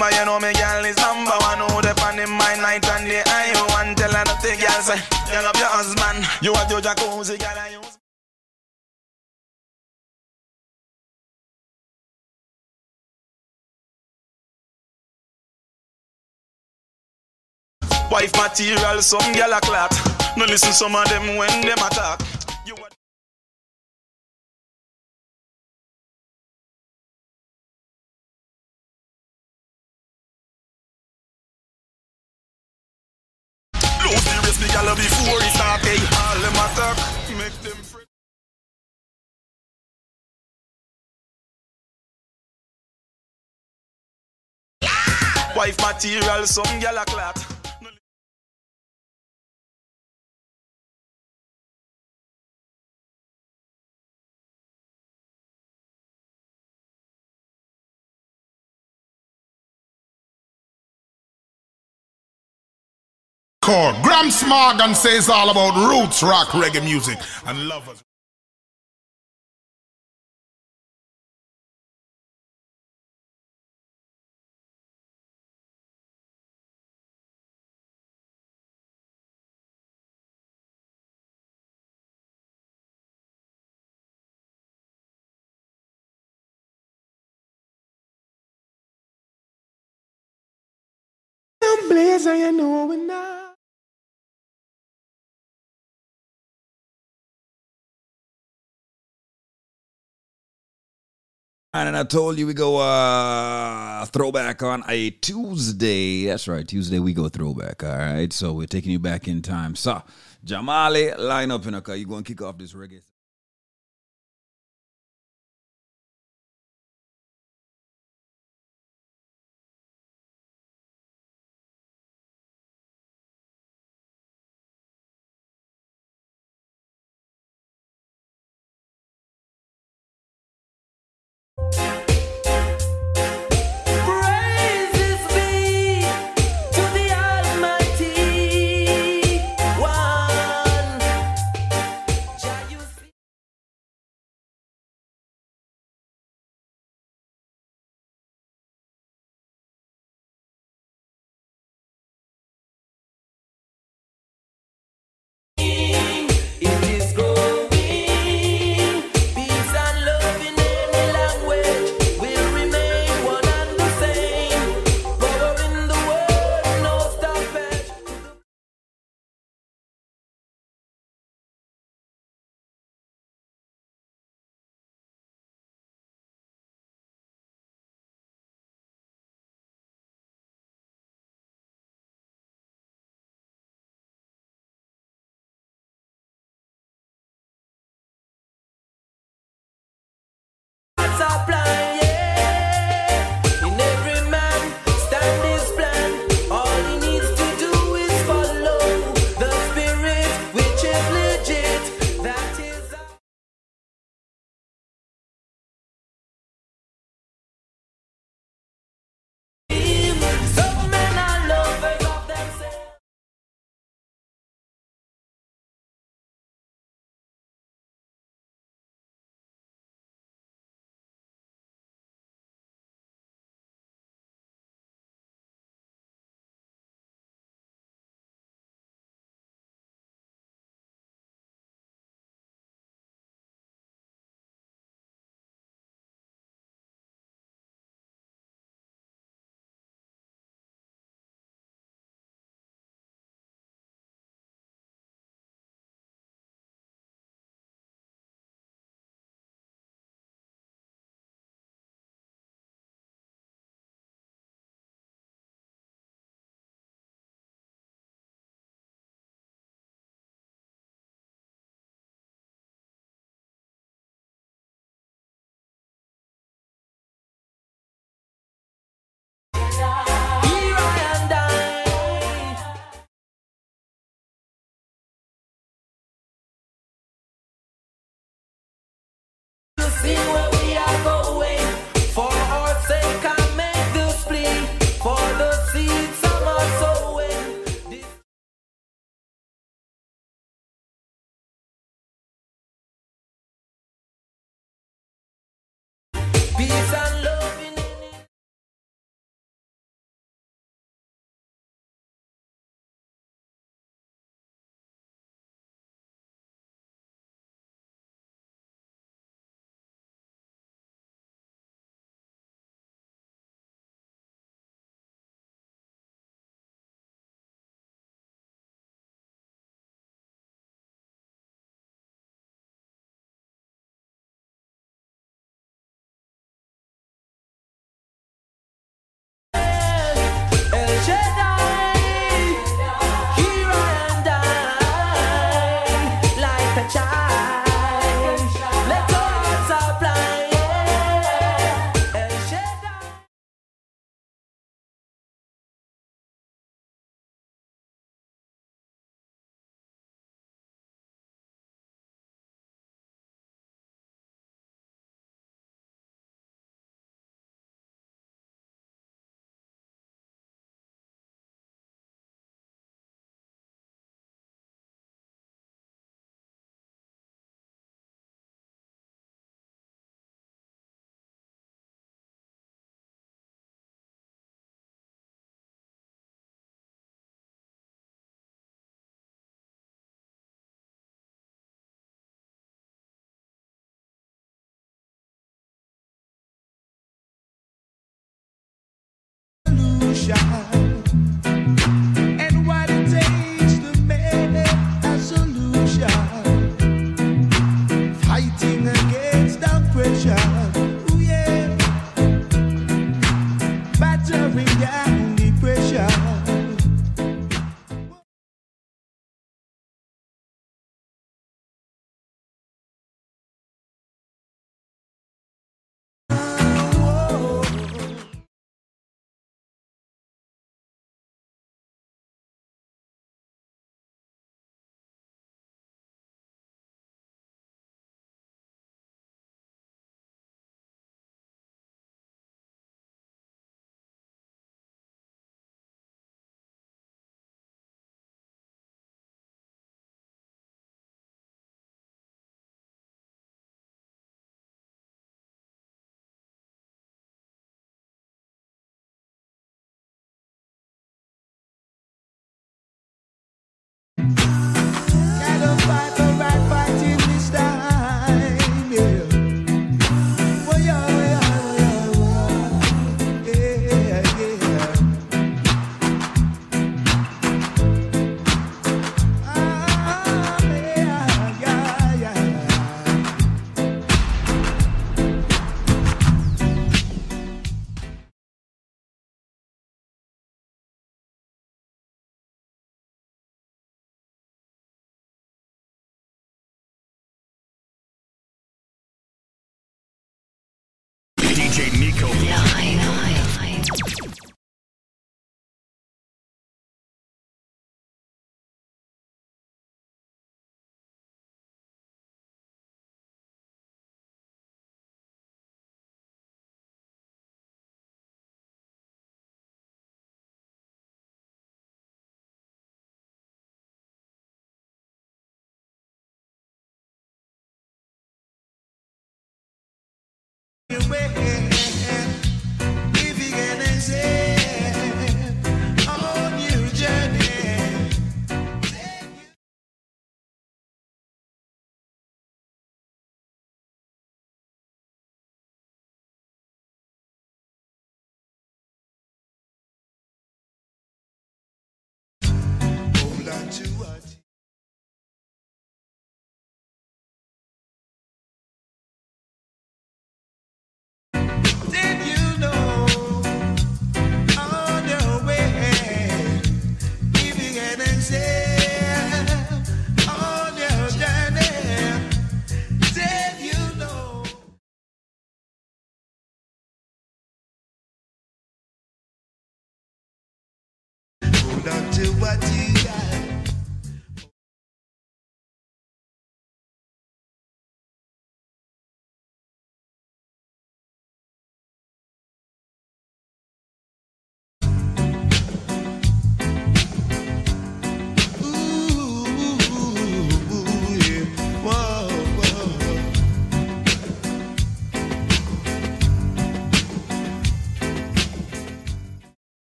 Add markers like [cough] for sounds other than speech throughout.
Remember, you know me girl is number one. Who pan in my night and day. I want tell her the girl say, you love your husband. You want your jacuzzi, girl, I use. Wife material, some gyal a clat. No listen some of them when them attack. The race, the gyal before he start. Hey, all them attack, make them fret. Wife material, some gyal a clat. Core. Graham Smargan says all about roots rock reggae music and lovers. Blazer, you know we now. And I told you we go uh throwback on a Tuesday. That's right, Tuesday we go throwback. All right, so we're taking you back in time. So Jamali, line up in a car. You going to kick off this reggae? Revolution.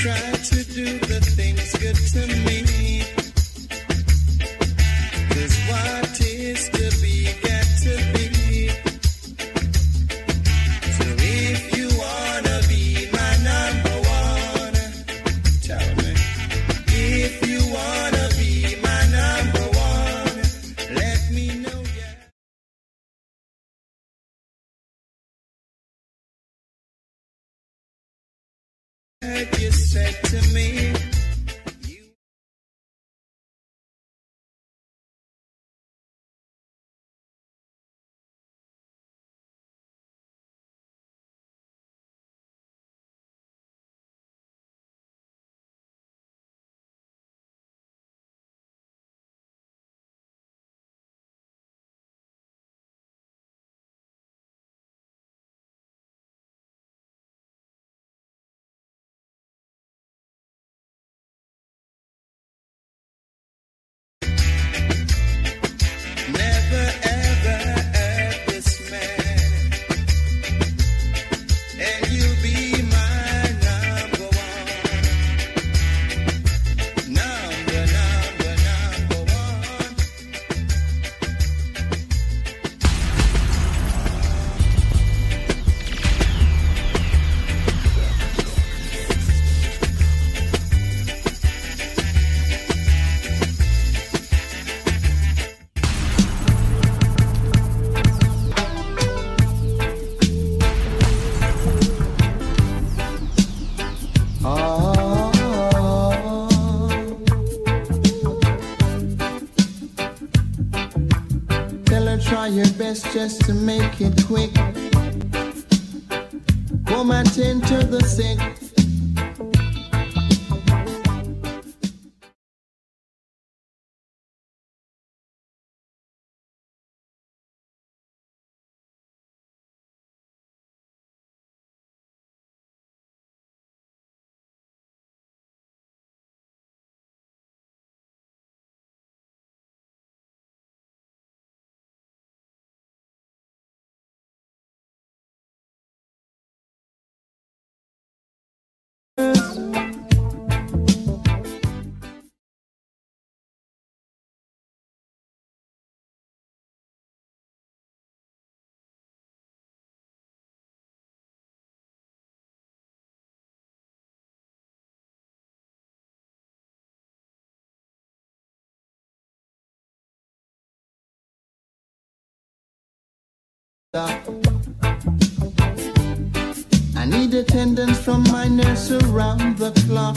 try to do the things good to me. Just to make I need attendance from my nurse around the clock.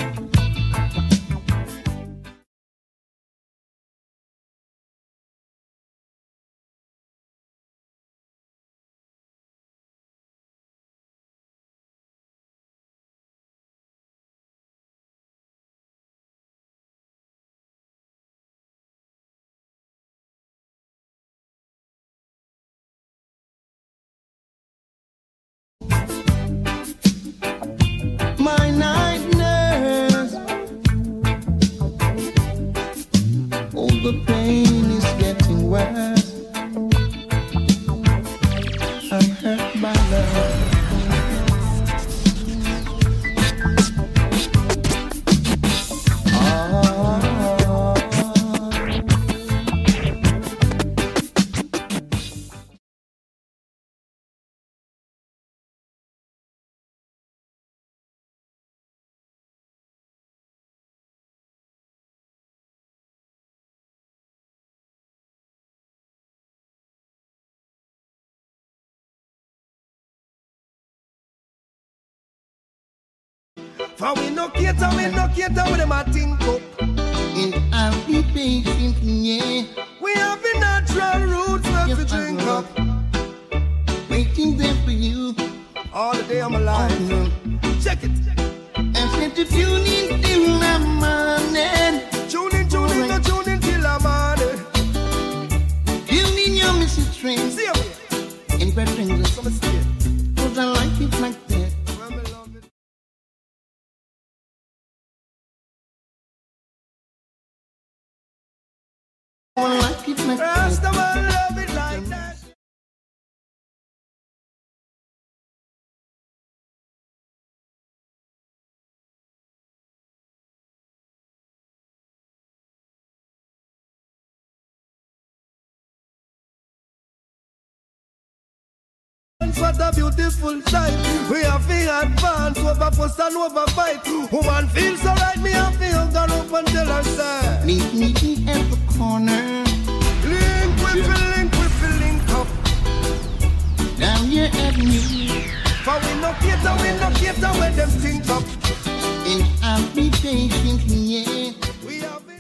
For we no cater, we no cater with them a think up. And I'll be patient, yeah. We have the natural roots left Yes, to drink up. Waiting there for you. All the day I'm Oh, no. Check it. I said to tune in till the morning. Tune in, tune in, no tune in till I'm on it. Tune in your Mrs. Train. See. In Bertrand, Some stay. cause I like it like I like dance, what a beautiful sight. We have to advance over post and over fight. Woman feels so right, me have to hug her up and tell her. Meet me at the corner. Link, whippy, link, whippy, link up. Down your avenue. For we no cater, we no cater when them think up. And I'll be patient, yeah. We have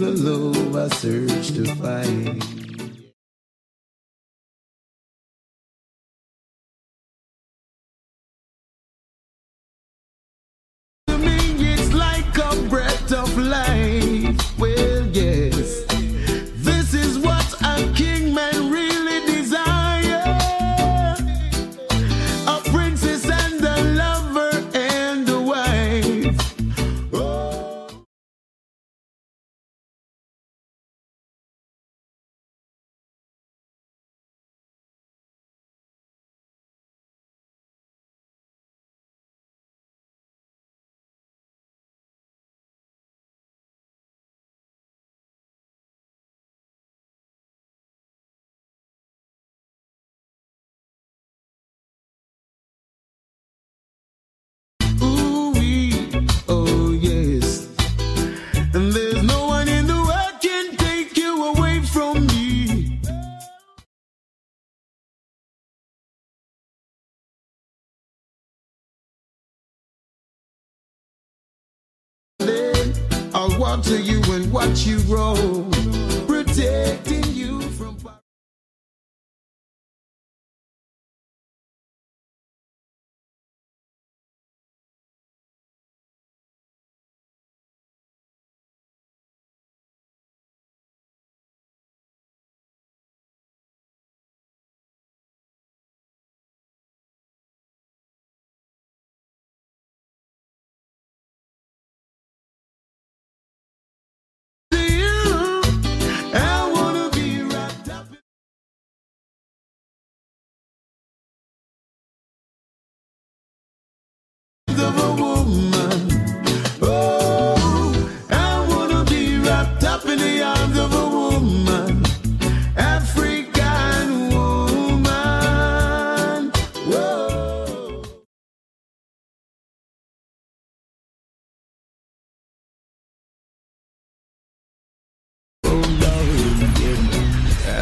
The love I search to find. I'll you and watch you grow,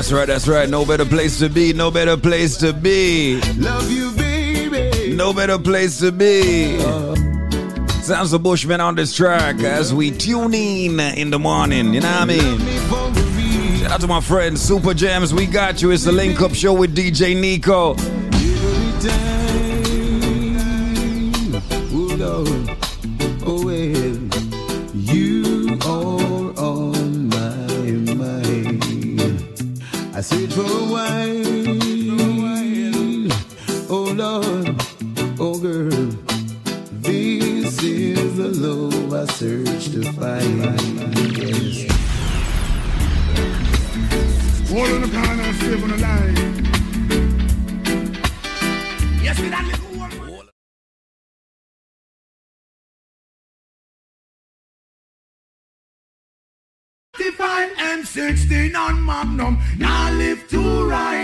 That's right, that's right. No better place to be, no better place to be. Love you, baby. No better place to be. Sounds the Bushman on this track as we tune in in the morning. You know what I mean? Me for the real. Shout out to my friend Super Jams. We got you. It's the link up show with DJ Nico. I search for a while. Oh, Lord. Oh, girl. This is the love I search to find. Yes. Hold on the corner save on the line. 16 on Magnum. Now live to ride.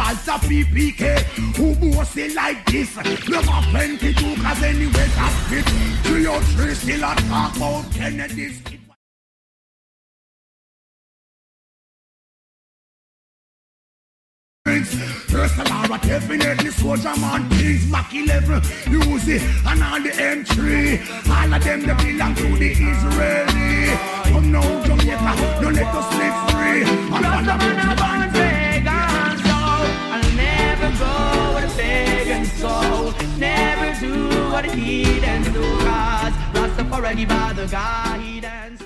Walther PPK, who boast it like this. Plenty too, cause anyway that's fit. 303 still a talk about Kennedy's. First of all, definitely soldier man Kings Mac 11 Use it and all the M3 All of them they belong to the Israeli Come now Jamaica, don't let us live free I'm on the do what the heathens do. Cause Rastafari by the guidance.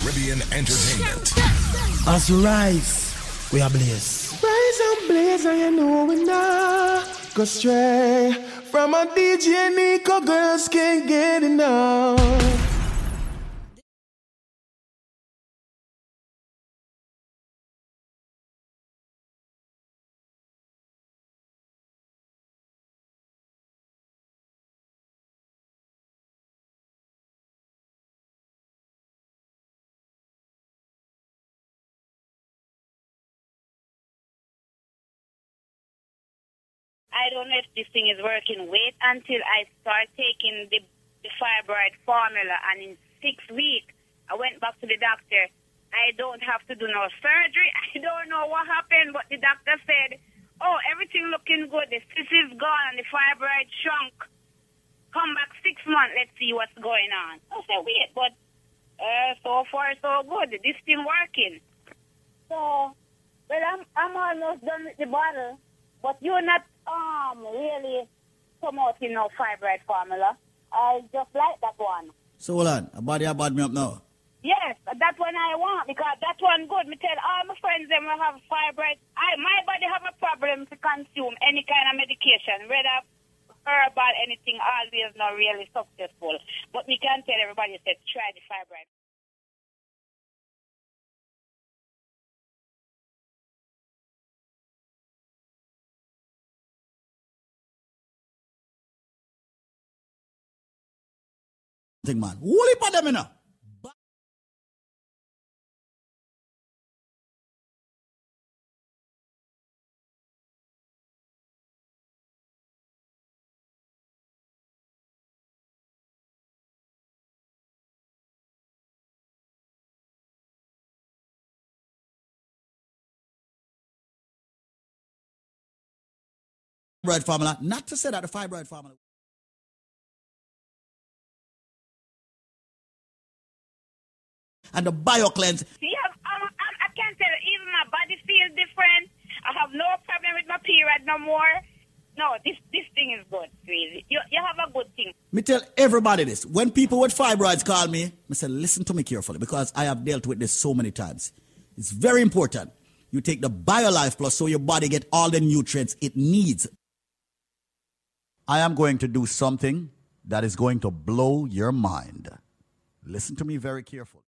Caribbean Entertainment. As we rise, we are blaze. Rise and blaze, and you know we not go stray. From a DJ Nico, girls can't get enough. I don't know if this thing is working. Wait until I start taking the, the fibroid formula, and in six weeks, I went back to the doctor. I don't have to do no surgery. [laughs] I don't know what happened, but the doctor said, "Oh, everything looking good. The cyst is gone, and the fibroid shrunk. Come back six months. Let's see what's going on." I said, "Wait, but uh, so far so good. This thing working." So, well, I'm I'm almost done with the bottle, but you're not um really promoting no fibroid formula. I just like that one. So hold on, a body a bad me up now. Yes, that one I want because that one good. Me tell all my friends them will have fibroid. I my body have a problem to consume any kind of medication, whether herbal anything. Always not really successful. But me can tell everybody say try the fibroid. Thing man, heap of them. Fibroid formula, not to say that the fibroid formula. And the BioCleanse, Yeah, um, I, I can't tell. you, Even my body feels different. I have no problem with my period no more. No, this this thing is good, really. You you have a good thing. Me tell everybody this. When people with fibroids call me, I say, listen to me carefully because I have dealt with this so many times. It's very important. You take the BioLife Plus so your body get all the nutrients it needs. I am going to do something that is going to blow your mind. Listen to me very carefully.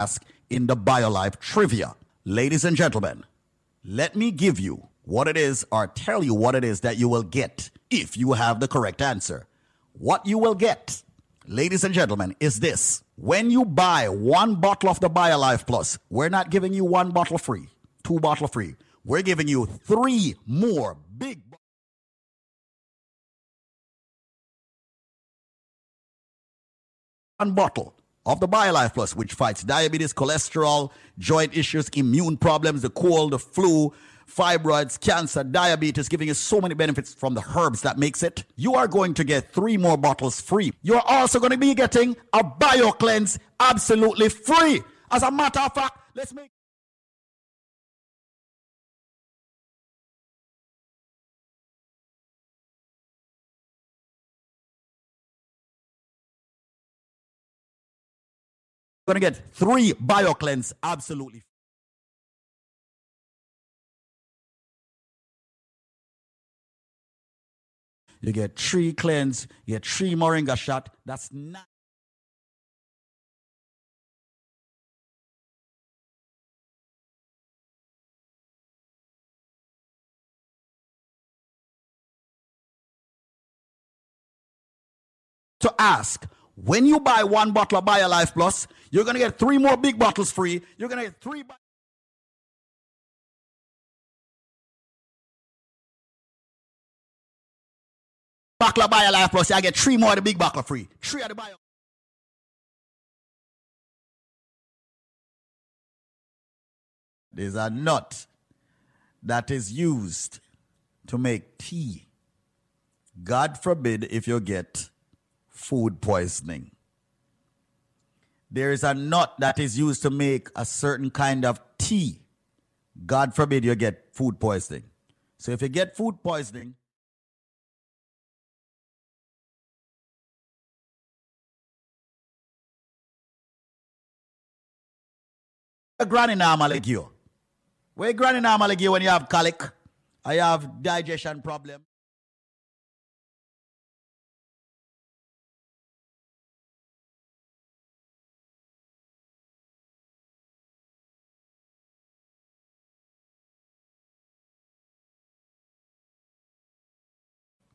Ask in the BioLife trivia. Ladies and gentlemen, let me give you what it is or tell you what it is that you will get if you have the correct answer. What you will get, ladies and gentlemen, is this. When you buy one bottle of the BioLife Plus, we're not giving you one bottle free, two bottle free. We're giving you three more big one bottle of the BioLife Plus, which fights diabetes, cholesterol, joint issues, immune problems, the cold, the flu, fibroids, cancer, diabetes, giving you so many benefits from the herbs that makes it. You are going to get three more bottles free. You're also going to be getting a BioCleanse absolutely free. As a matter of fact, let's make gonna get three BioCleanse absolutely. You get three cleanse, you get three moringa shot. That's not. To ask when you buy one bottle of BioLife Plus, you're gonna get three more big bottles free. You're gonna get three. Bottle of BioLife Plus, I get three more of the big bottle free. Three of the Bio. There's a nut that is used to make tea. God forbid if you get food poisoning. There is a nut that is used to make a certain kind of tea. God forbid you get food poisoning. So if you get food poisoning, a granny normally give you. Where granny normally give you when you have colic, you have digestion problem.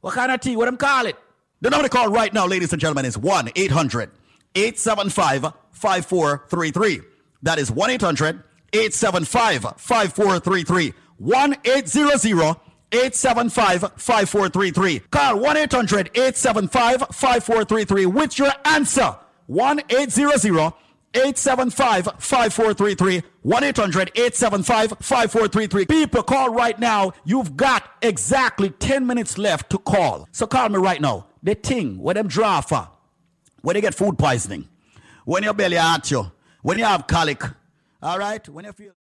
What kind of tea? What them call it? The number to call right now, ladies and gentlemen, is 1 800 875 5433. That is 1 800 875 5433. 1 800 875 5433. Call 1 800 875 5433 with your answer. 1 800 875 5433 1 800 875 5433. People, call right now. You've got exactly 10 minutes left to call. So call me right now. The thing, where them draw for, when they get food poisoning, when your belly hurt you, when you have colic, all right, when you feel.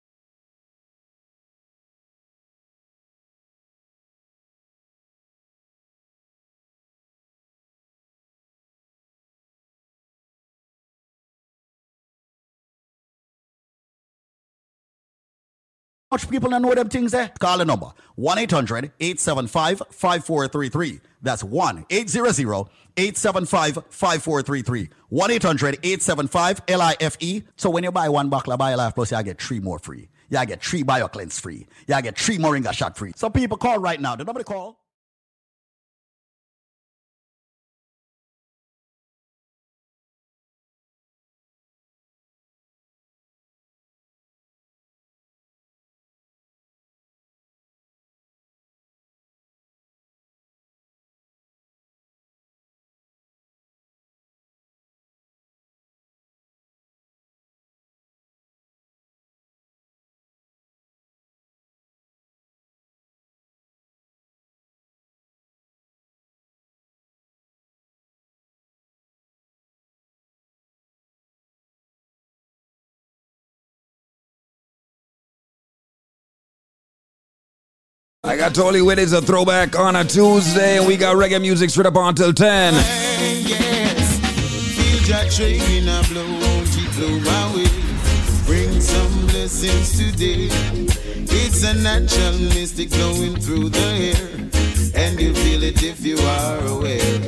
Much people don't know them things there? Call the number 1 800 875 5433. That's 1 800 875 5433. 1 800 875 LIFE. So when you buy one bottle of BioLife Plus, you get three more free. You get three BioCleanse free. You get three Moringa shot free. So people call right now. The number to call I got Tolly with it's a throwback on a Tuesday, and we got reggae music straight up until 10. yes. Feel Jah train in a blow, won't it blow my way? Bring some blessings today. It's a natural mystic flowing through the air, and you feel it if you are aware.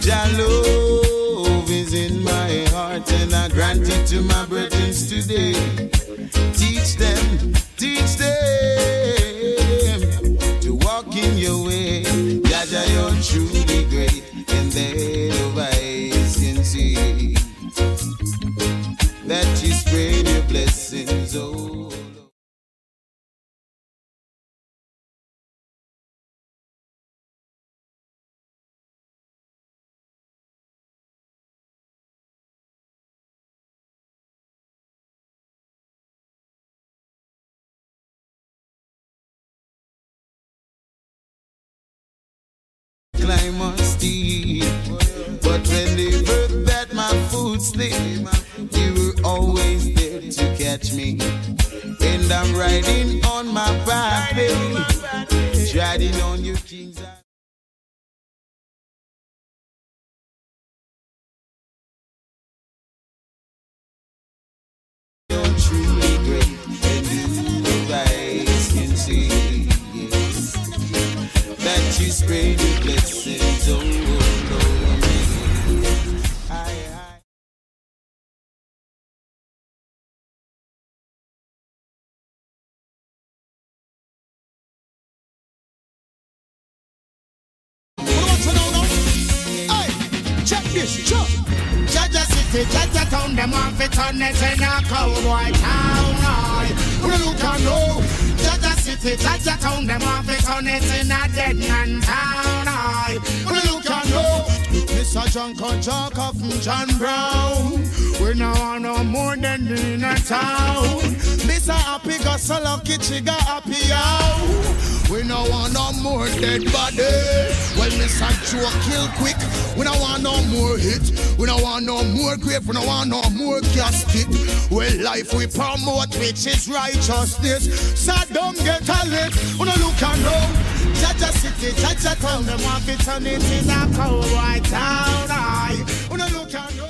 Jah love is in my heart, and I grant it to my brethren today. Teach them, teach them your way. You're truly great, and can see that you spread your blessings. Oh. I must eat. But when they birth that my food slipped, you were always there to catch me. And I'm riding on my baby, riding on your king's. spread your Town, them want fi turn it in a cowboy town. Aye. You can know? Jah Jah City, Jah Jah Town, them want fi turn it in a dead man town. Aye. You can know? Mr. John Kajaka from John Brown. We no want no more than in a town. Mr. Happy got so lucky, she got happy out. We no want no more dead body. Well, Mr. Joe kill quick. We no want no more hit. We no want no more grave. We no want no more casket. Well, life we promote, which is righteousness. So don't get a lit. We no look and know. Jah Jah City, Jah Jah Town, them want to turn it in a cowboy town. Aye. We no look and know.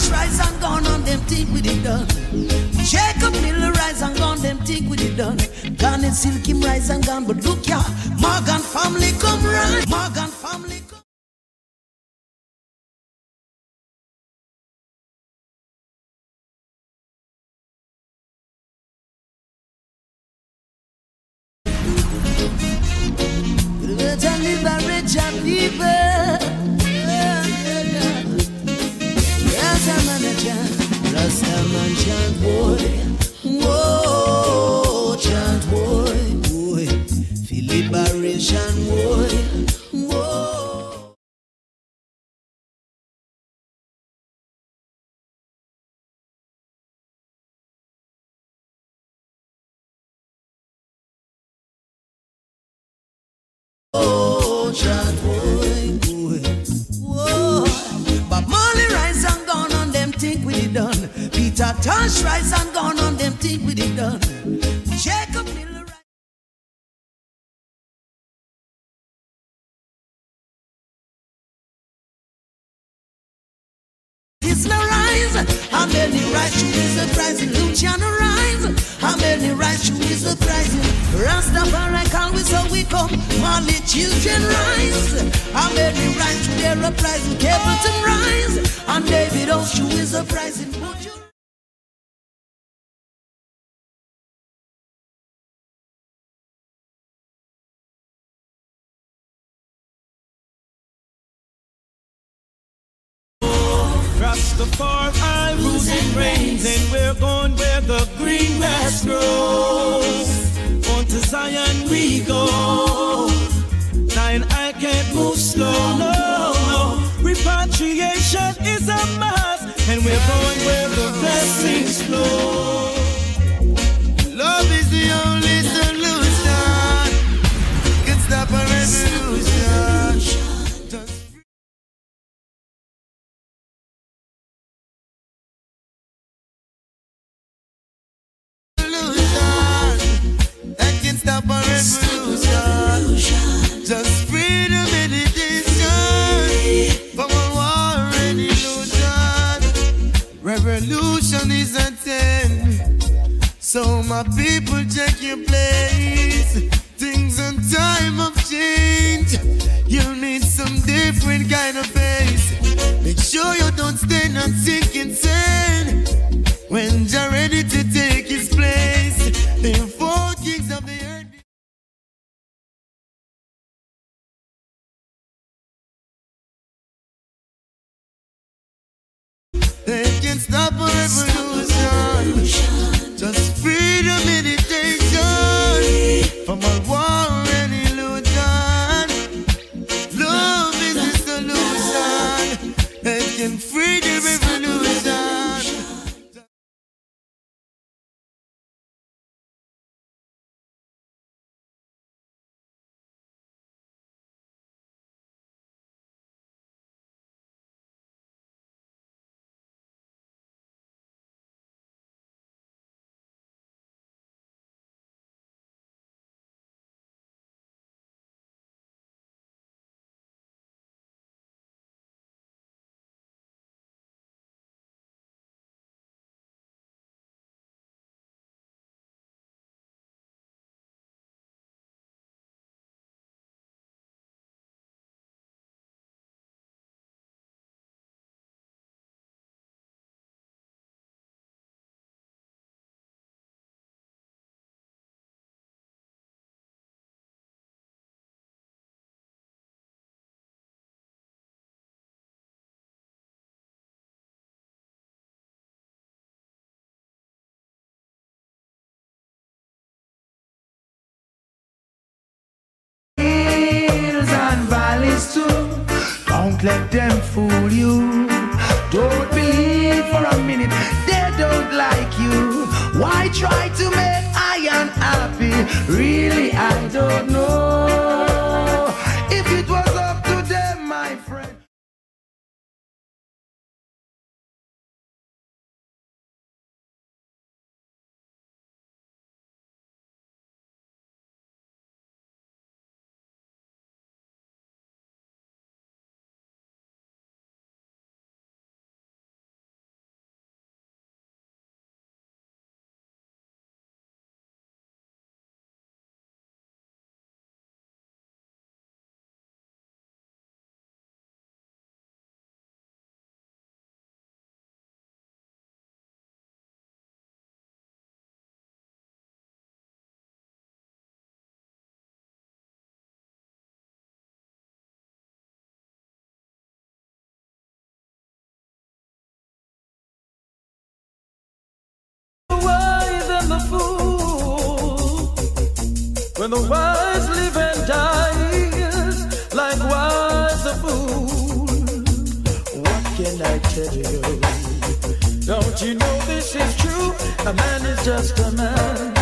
Tosh rise and gone on them think we it done. Jacob Miller rise and gone them think we it done. Gone and Garnet Silkim rise and gone, but look ya, Morgan family come right. Morgan family come. Tosh rise and gone on them think we it done. Jacob Miller Isla rise, how many rise to is the prize in rise, how many rise to is the prize in Rastafari we so we come, Marley children rise, how many rise to their prize in Capleton rise, and David Oshu is the prize in Buju. Rastafari rules and reigns, and we're going where the green grass grows. On to Zion we go. Zion, I can't move slow, no, no. Repatriation is a must, and we're going where the blessings flow. Love is the only solution. Can stop a revolution. Stop a revolution. Just freedom meditation. From a war and illusion. Revolution is a ten. So my people check your place. Things and time of change. You'll need some different kind of face. Make sure you don't stand and sink insane. When you're ready to take his place, the four kings of the earth. They can stop a revolution. Just freedom meditation. them Don't let them fool you. Don't believe for a minute they don't like you. Why try to make I unhappy? Really, I don't know. When the wise live and dies, likewise the fool. What can I tell you? Don't you know this is true? A man is just a man.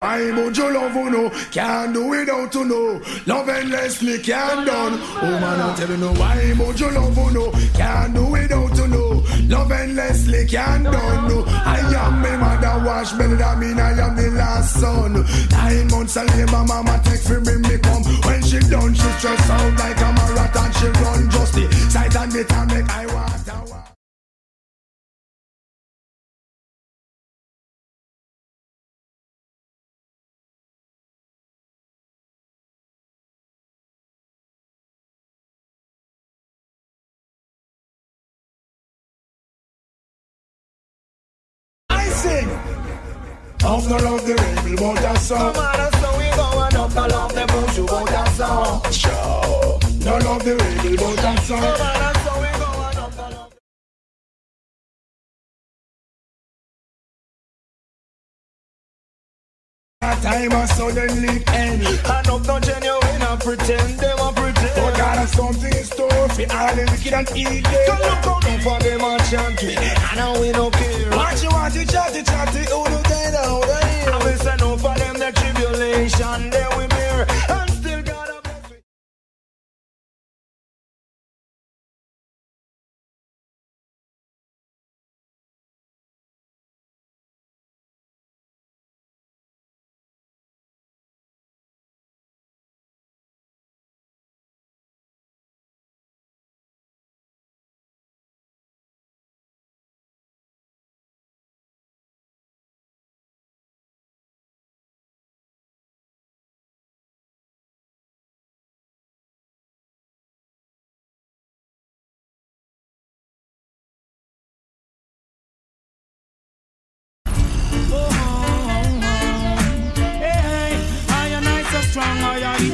I'm Mojo love you know, can't do without to know. Love endlessly can't done. Oh man, I'm telling you why Mojo love you know, can't do without to know. Love endlessly can't done. No. I am my mother wash belly, that mean I am the last son. Nine months of labor, mama take for bring me come. When she done, she stress out like a marathon. She run just the sight and the time make I want. The love the rebel about that song. so we go going up the love the bush about that song. Sure. No love the rebel about that song. so we going up the love time I suddenly end. And up the genuine and pretend them a pretend. But God something in store for all the wicked and evil. Come look out now for them and chant me. I know we don't care. What you want to chatty chatty, who do they know? I will send out for them the tribulation. They will bear. And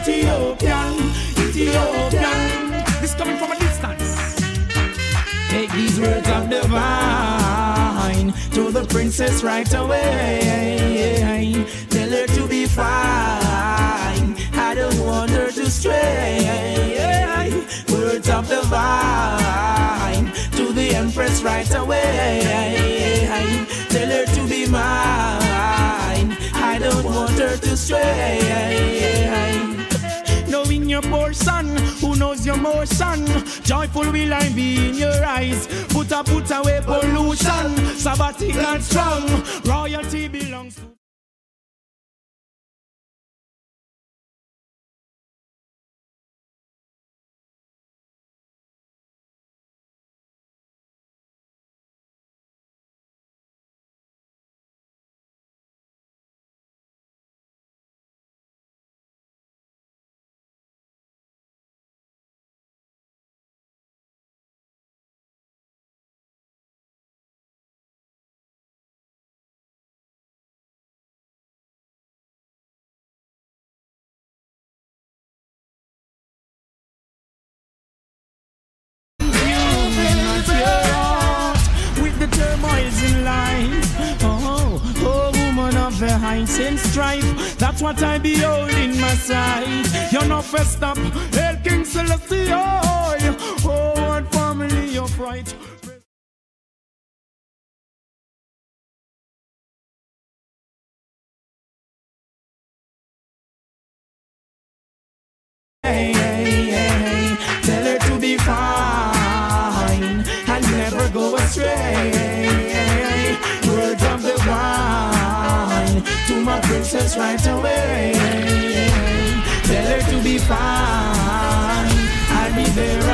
Ethiopian, Ethiopian. This coming from a distance. Take these words of divine to the princess right away. Tell her to be fine. I don't want her to stray. Words of divine to the empress right away. Tell her to be mine. I don't want her to stray. Your portion, who knows your motion? Joyful will I be in your eyes. Put a put away pollution. Sabbatic and strong. Royalty belongs to. The and strife. That's what I behold in my sight. You're not first up. Hail King Selassie. Oh, what family you're hey, princess right away. Tell her to be fine. I'll be there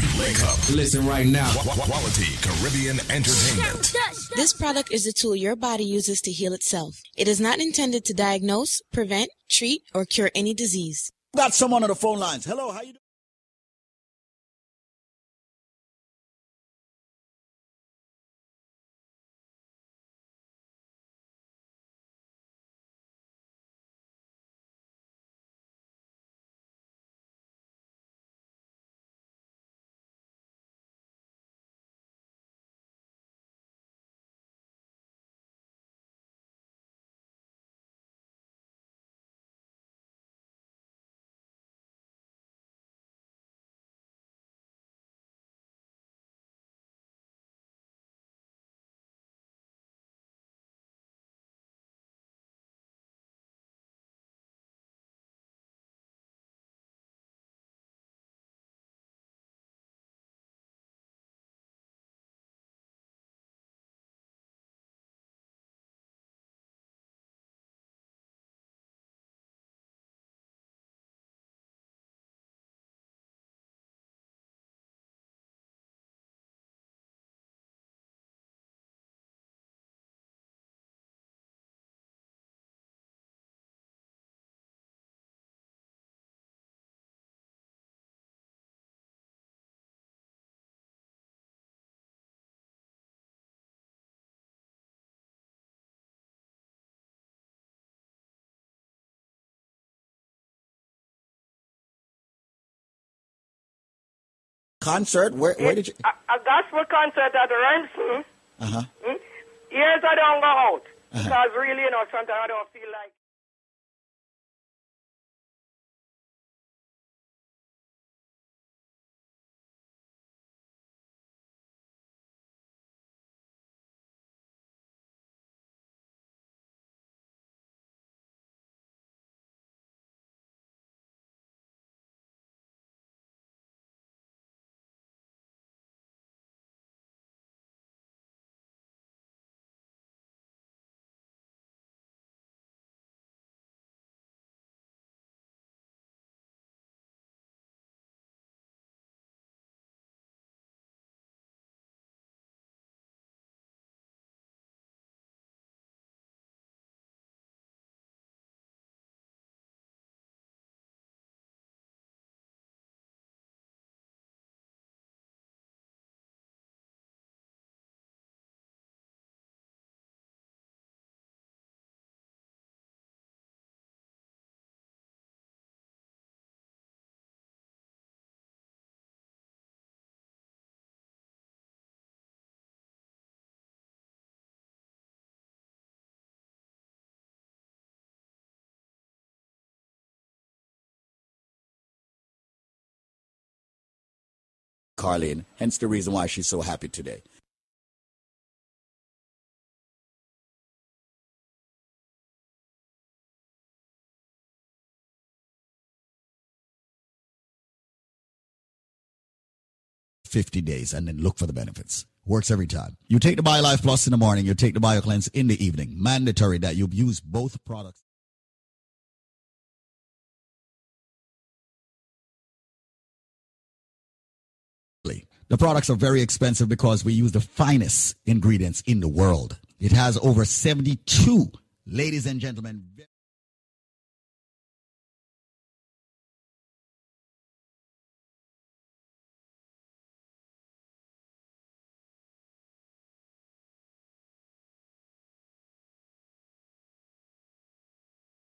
girl. I'd walk a mile, mile or maybe two, just for you, baby. Just for you, baby. Wake up. Listen right now. Quality Caribbean Entertainment. This product is a tool your body uses to heal itself. It is not intended to diagnose, prevent, treat, or cure any disease. Got someone on the phone lines. Hello, how you doing? Concert? Where, where did you? A, a gospel concert at Remsen. Uh huh. Hmm? Years I don't go out. Uh-huh. Because really, you know, sometimes I don't feel like. Carlene. Hence the reason why she's so happy today. Fifty days and then look for the benefits. Works every time. You take the BioLife Plus in the morning, you take the BioCleanse in the evening. Mandatory that you use both products. The products are very expensive because we use the finest ingredients in the world. It has over 72, ladies and gentlemen.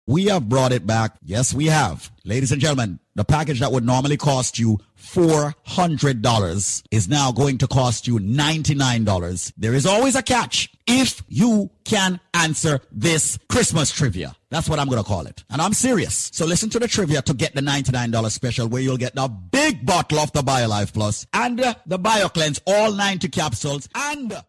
We have brought it back. Yes, we have. Ladies and gentlemen, the package that would normally cost you $400 is now going to cost you $99. There is always a catch if you can answer this Christmas trivia. That's what I'm going to call it. And I'm serious. So listen to the trivia to get the $99 special where you'll get the big bottle of the BioLife Plus and the BioCleanse, all 90 capsules and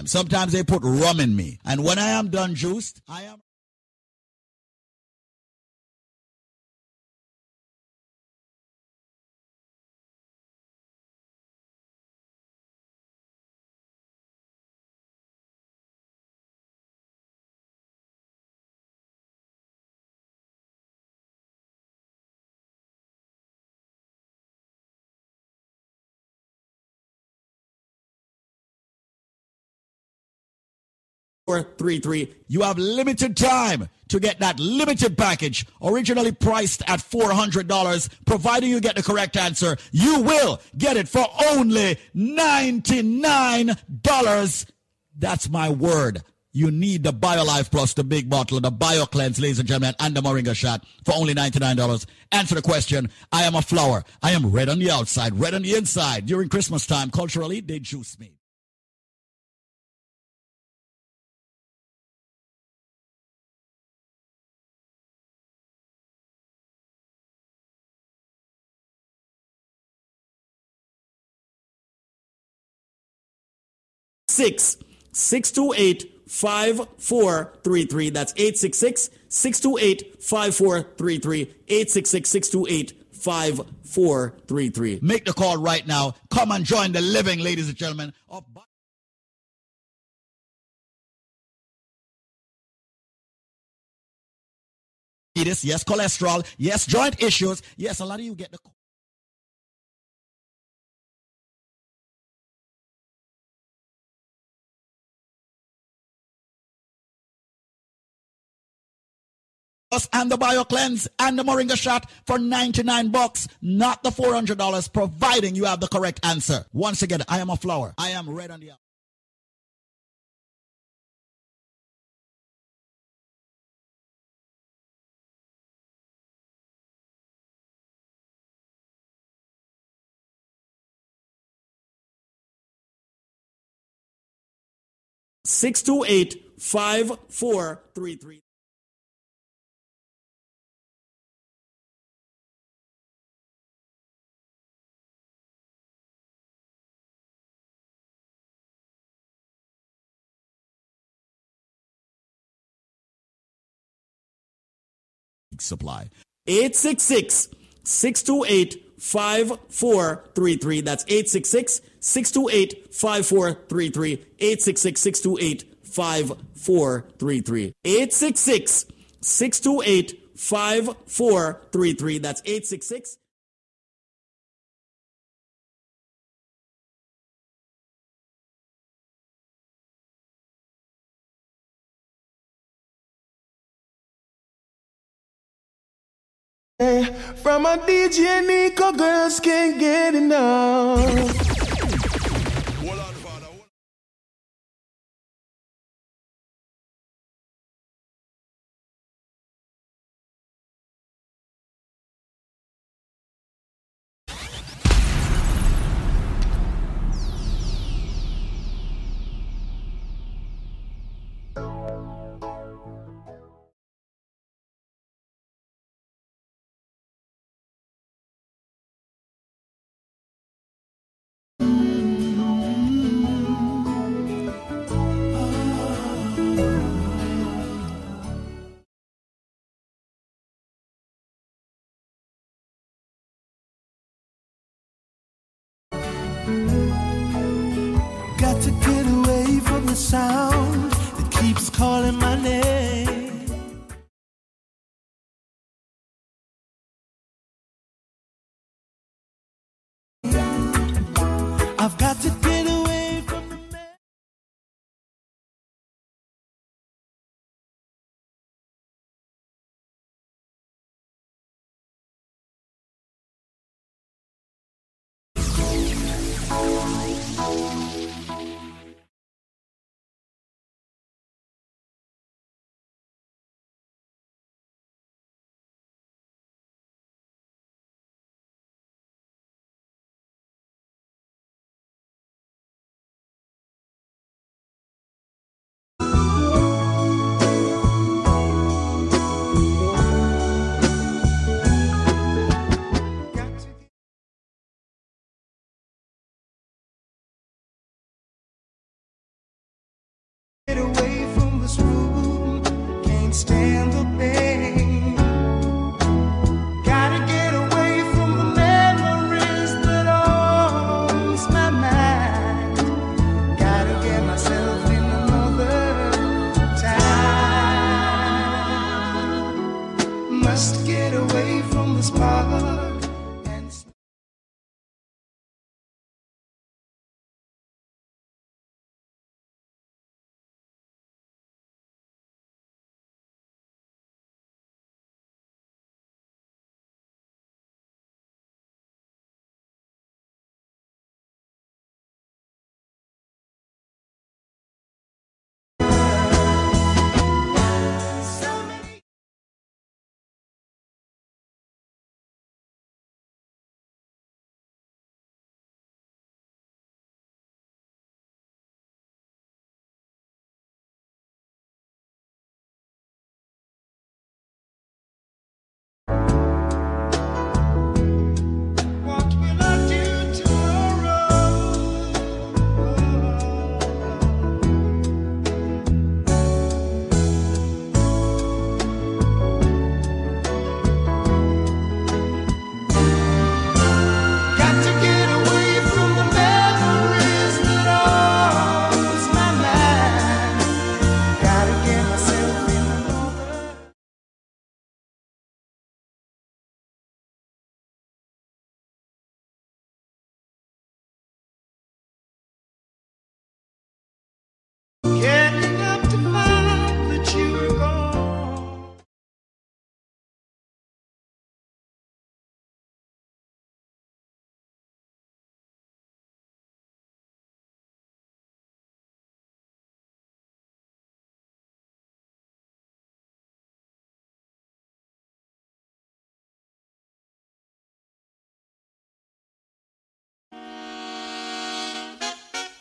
time. Sometimes they put rum in me. And when I am done juiced, I am. Four three three. You have limited time to get that limited package, originally priced at four hundred dollars. Providing you get the correct answer, you will get it for only ninety nine dollars. That's my word. You need the BioLife Plus, the big bottle, the BioCleanse, ladies and gentlemen, and the Moringa shot for only $99. Answer the question. I am a flower. I am red on the outside, red on the inside. During Christmas time, culturally, they juice me. 866 628 5433. That's 866 628 5433. 866 628 5433. Make the call right now. Come and join the living, ladies and gentlemen. Of- yes, cholesterol, yes, joint issues. Yes, a lot of you get the. And the BioCleanse and the Moringa shot for 99 bucks, not the $400, providing you have the correct answer. Once again, I am a flower. I am red on the Six two eight five four three three. Supply. 866 628 5433. That's 866 628 5433. 866 628 5433. 866 628 5433. That's 866 Eh, from a DJ Nico, girls can't get enough. The sound that keeps calling my name.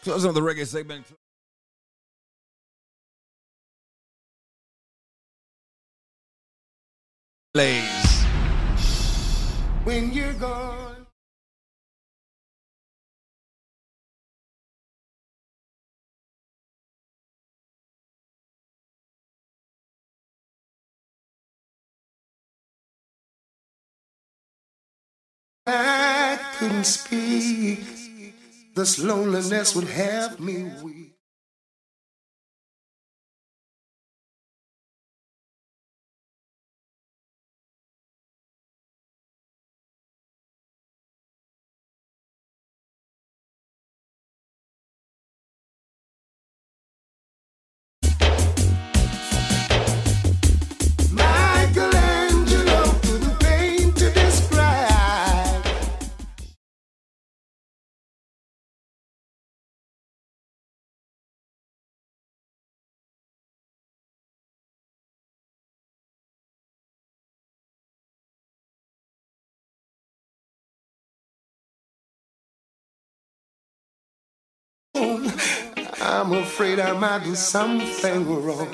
Closing up the reggae segment. Plays. When you're gone. I couldn't speak. This loneliness would have me weak. I'm afraid I might do something wrong.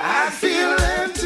I feel emptiness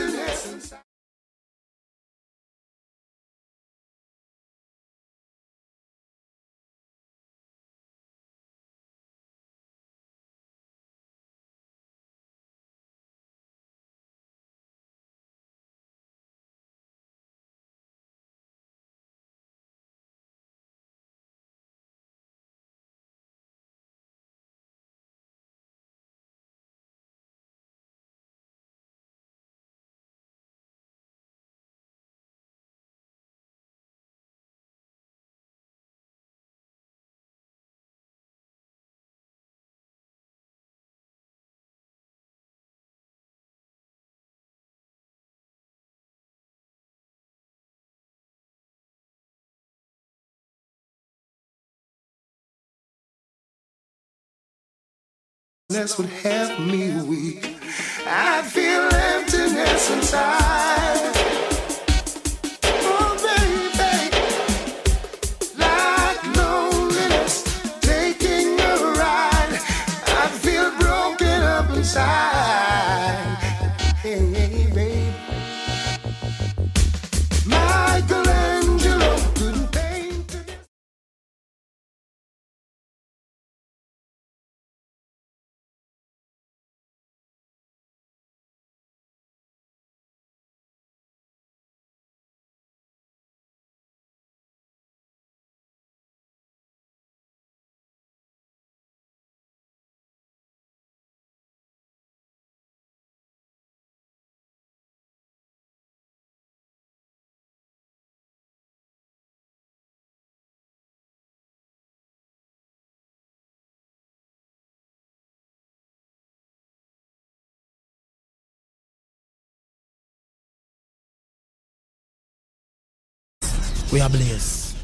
This would have me weak. I feel emptiness inside. We are blessed.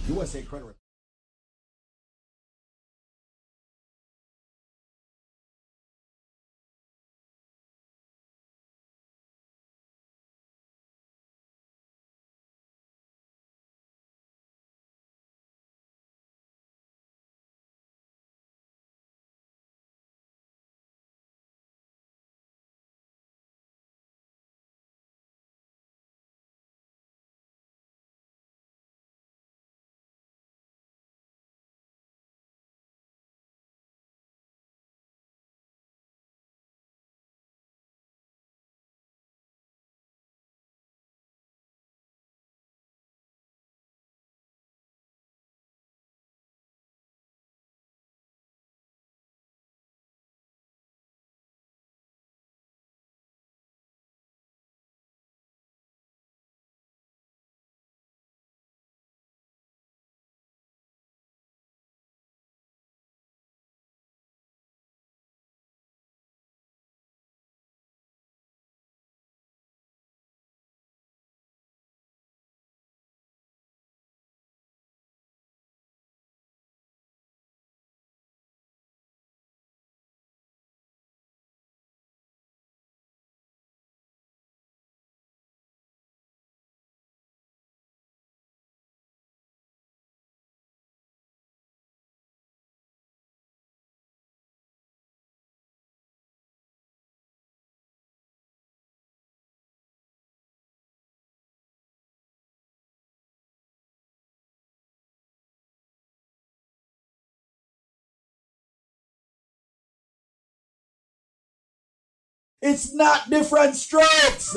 It's not different strokes.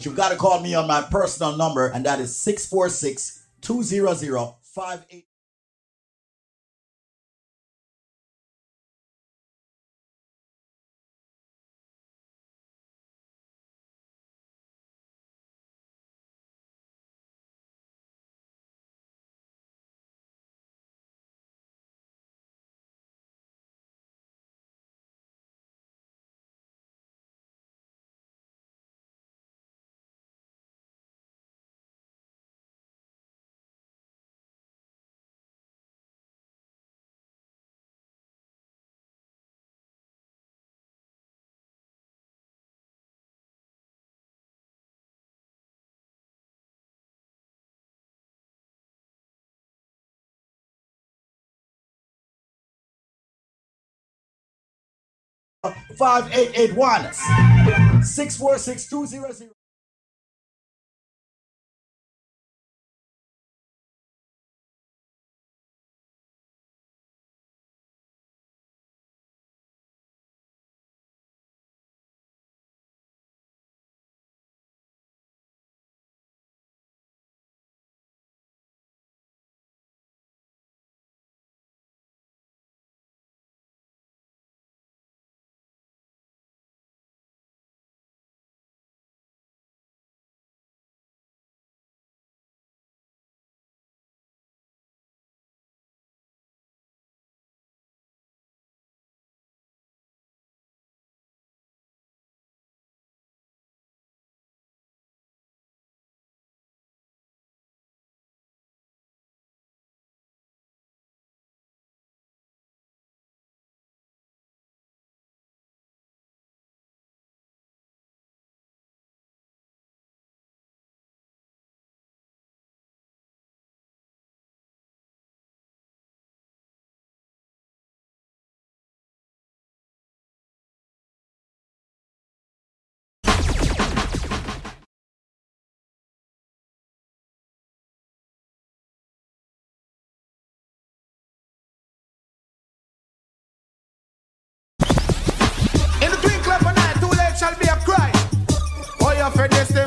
You've got to call me on my personal number, and that is 646 200 58. Five eight eight one six four six two zero zero.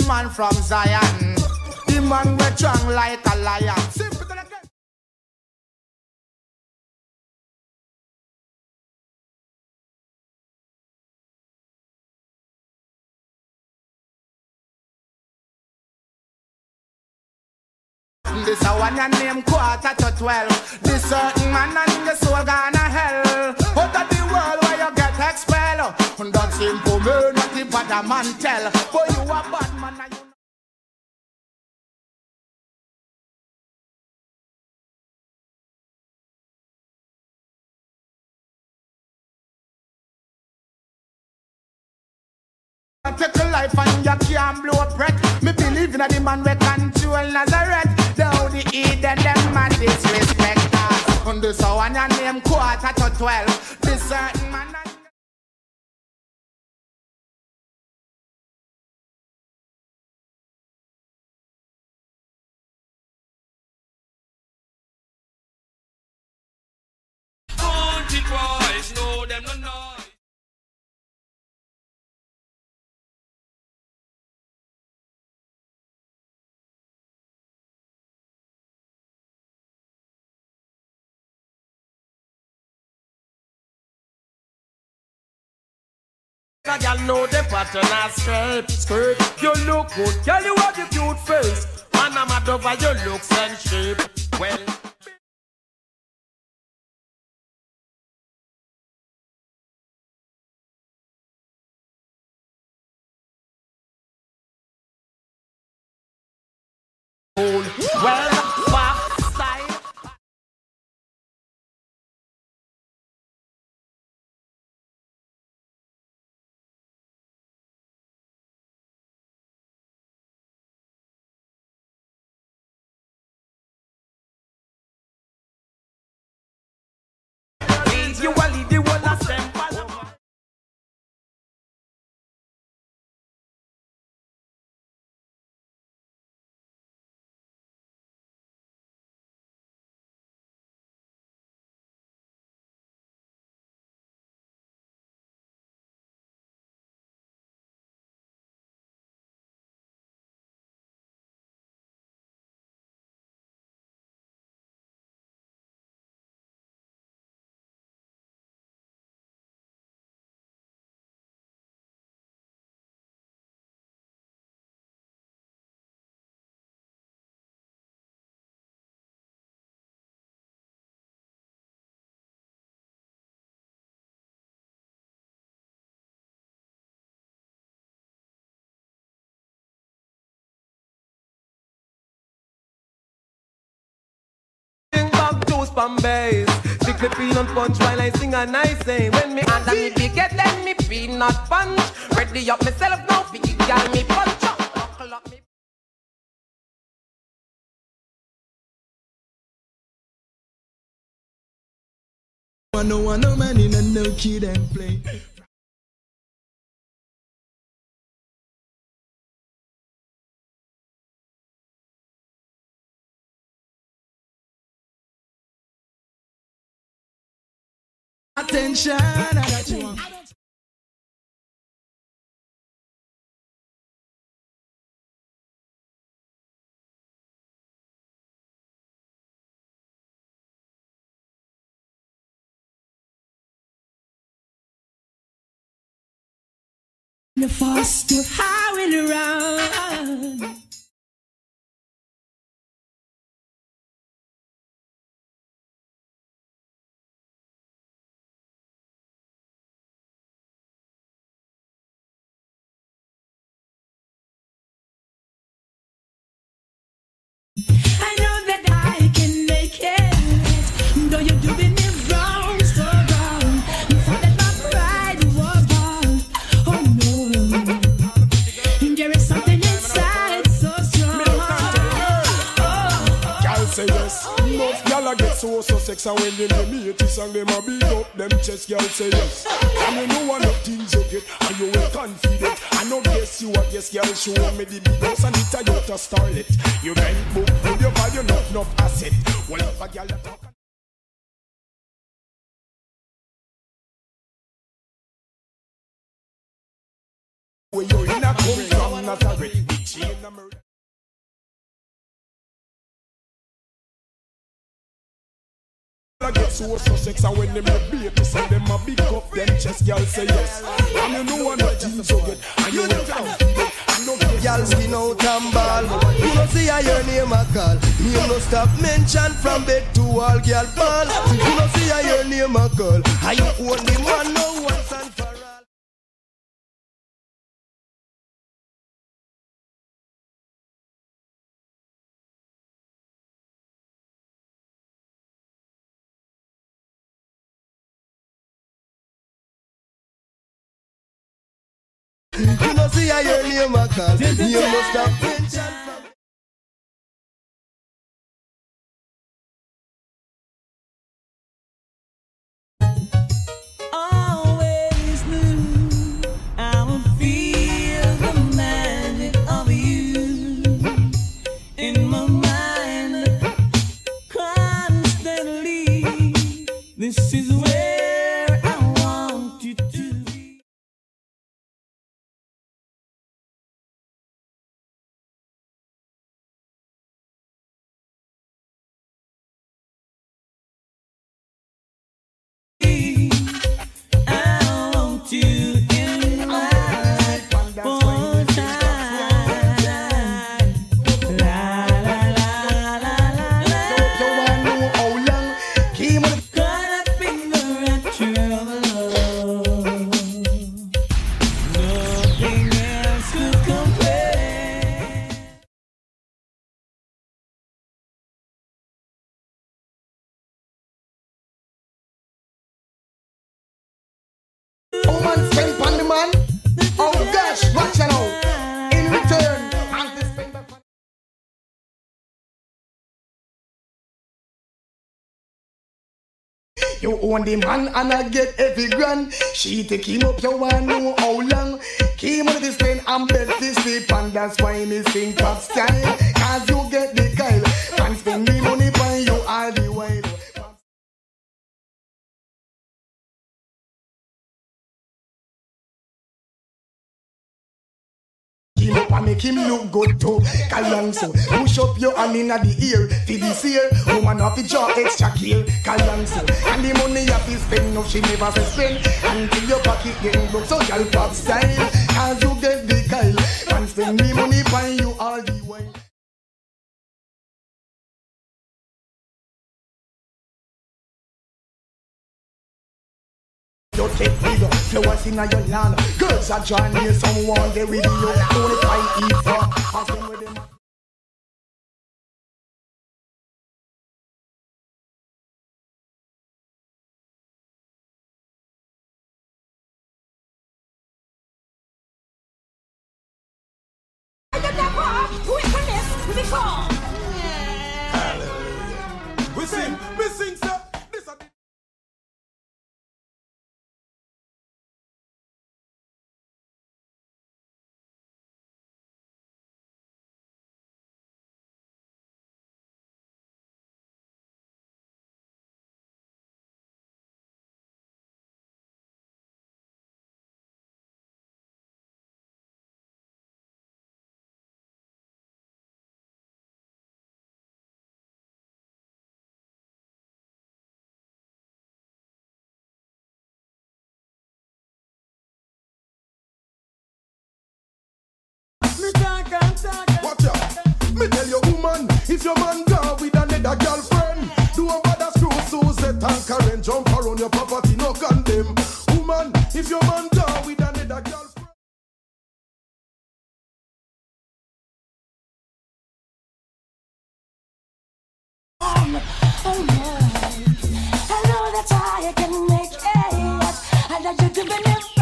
Man from Zion. The man we strong like a lion. This a one your name quarter to twelve. This certain man and the soul gonna hell. Out of the world where you get expelled. And that simple man, not the bad man tell. But you a bad Take a life and you can't blow a breath. Me believe in a the man we control Nazareth. Down the Eden, them man disrespect us. And this one your name quarter to twelve. This certain man A girl know the pattern and skirt, skirt. You look good, girl. You have the cute face. Man, I'm mad over your looks and shape. Well, and bass. Strictly peanut punch while I sing and I say. When me under me big get let me peanut punch. Ready up myself now, big girl me punch up. Buckle up me. I no want no man in a no kid and play. Attention. The faster highway around. Gyal a get so so sex and when they name me it song them a big up them chest. Girl say yes. And you know one of things you get and you well confident. I know guess you a guess girl show me the house and it's a yacht a starlet. You rent book with your value not enough asset. Well if a a talk. Where you in a come from Nazareth, the chain a. I get so so sex and when them make baby say them a big up them chest girl say yes. And you know what the things you get and you and no Y'all skin out and ball. You know see how your name a call. Name no stop mention from bed to all girl ball. You know see how your name a call. You own the man no once You know see how your name a call. Name no stop. mention You own the man and I get every grand. She take him up, you wanna know how long. Came on the spend and bet this sleep and that's why me sing top style. Cause you get Him up and make him look good too. Kalangso, push up your hand inna the ear. For this year, woman have to draw extra care. Kalangso, and the money have to spend, no she never say spend. Until your pocket getting broke, so y'all pop style. Cause you get the kyle, and spend the money by you all the while. You take me freedom, flowers in your land. Girls are joining someone, they with you. Don't fight it from. Ask them. If your man gone with another girlfriend, do a bother screw Suzette and Karen, jump around your property, no condemn. Woman, if your man gone with another girlfriend. Oh my, I know that I can make it. I let you do it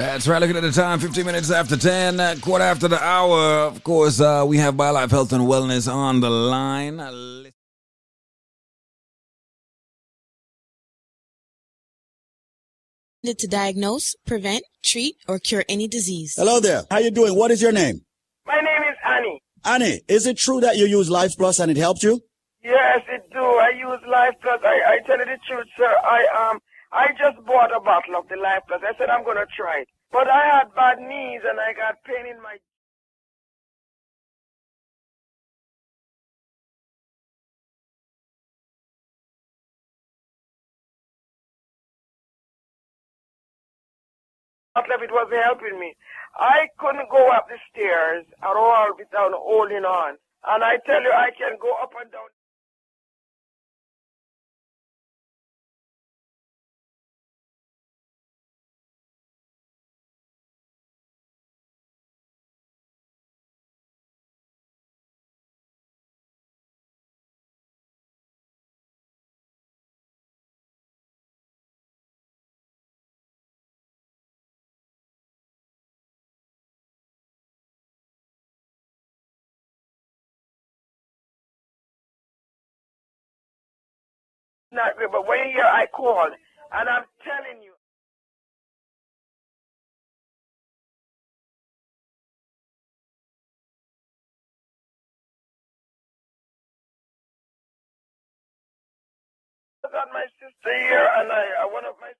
That's right. Looking at the time, 15 minutes after 10, uh, quarter after the hour. Of course, uh, we have BioLife Health and Wellness on the line. Uh, To diagnose, prevent, treat, or cure any disease. Hello there. How you doing? What is your name? My name is Annie. Annie, is it true that you use Life Plus and it helped you? Yes, it do. I use Life Plus. I, I tell you the truth, sir. I um I just bought a bottle of the Life Plus. I said I'm gonna try it. But I had bad knees and I got pain in my bottle it wasn't helping me. I couldn't go up the stairs at all without holding on. And I tell you, I can go up and down. Not good, but when you hear I called, and I'm telling you, I got my sister here, and I, uh, one of my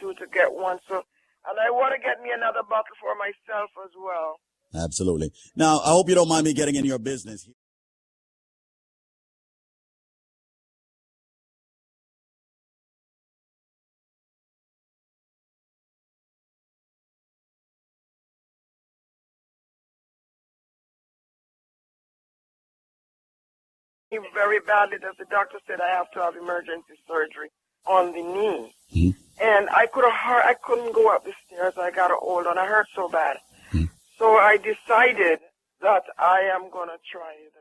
two to get one, so, and I want to get me another bottle for myself as well. Absolutely. Now, I hope you don't mind me getting in your business. very badly that the doctor said I have to have emergency surgery on the knee. Mm-hmm. And I could have I couldn't go up the stairs. I got a hold on. I hurt so bad. So I decided that I am gonna try it.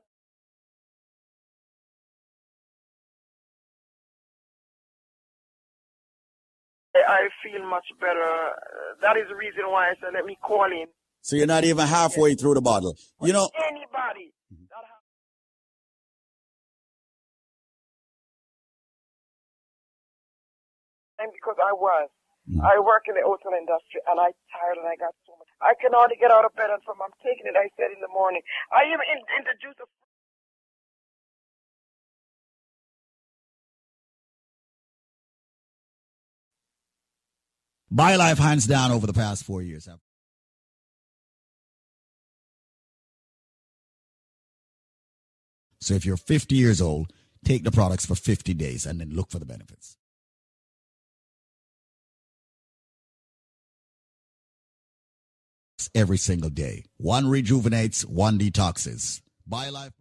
I- feel much better. That is the reason why I said let me call in. So you're not even halfway through the bottle. You know, Anybody. Mm-hmm. And because I was. Mm. I work in the hotel industry and I tired and I got so much. I can hardly get out of bed and from I'm taking it, I said in the morning. I am in- the juice of a life hands down over the past four years. So if you're 50 years old, take the products for 50 days and then look for the benefits. Every single day. One rejuvenates, one detoxes. BioLife.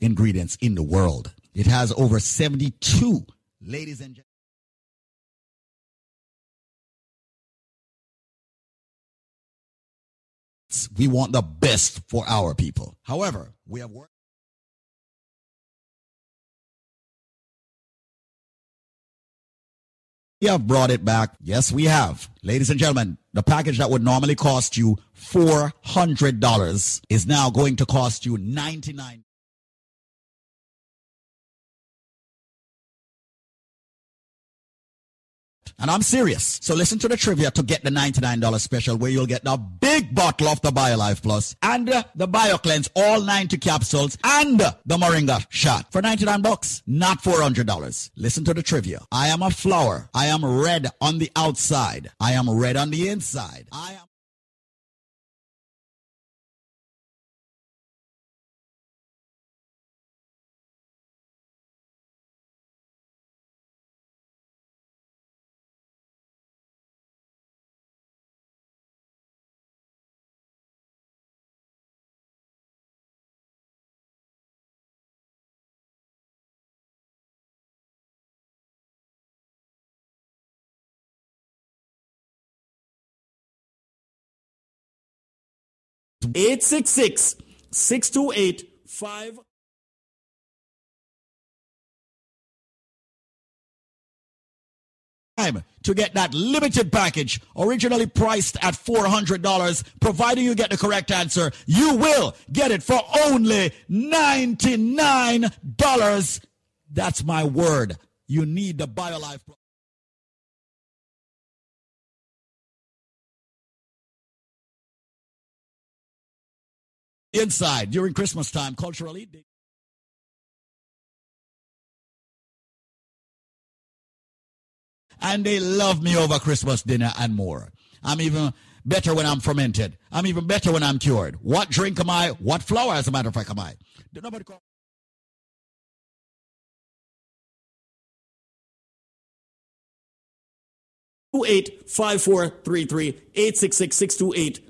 Ingredients in the world. It has over 72. Ladies and gentlemen. We want the best for our people. However, we have worked. We have brought it back. Yes, we have. Ladies and gentlemen, the package that would normally cost you $400 is now going to cost you 99 And I'm serious. So listen to the trivia to get the $99 special where you'll get the big bottle of the BioLife Plus and uh, the BioCleanse, all 90 capsules and uh, the Moringa shot for 99 bucks, not $400. Listen to the trivia. I am a flower. I am red on the outside. I am red on the inside. I am Eight six six six two eight five. time to get that limited package originally priced at $400 providing you get the correct answer you will get it for only $99 that's my word. You need the biolife inside during christmas time culturally and they love me over Christmas dinner and more. I'm even better when I'm fermented. I'm even better when I'm cured. What drink am I? What flour, as a matter of fact, am I? Did nobody call? Two eight five four three three eight six six six two eight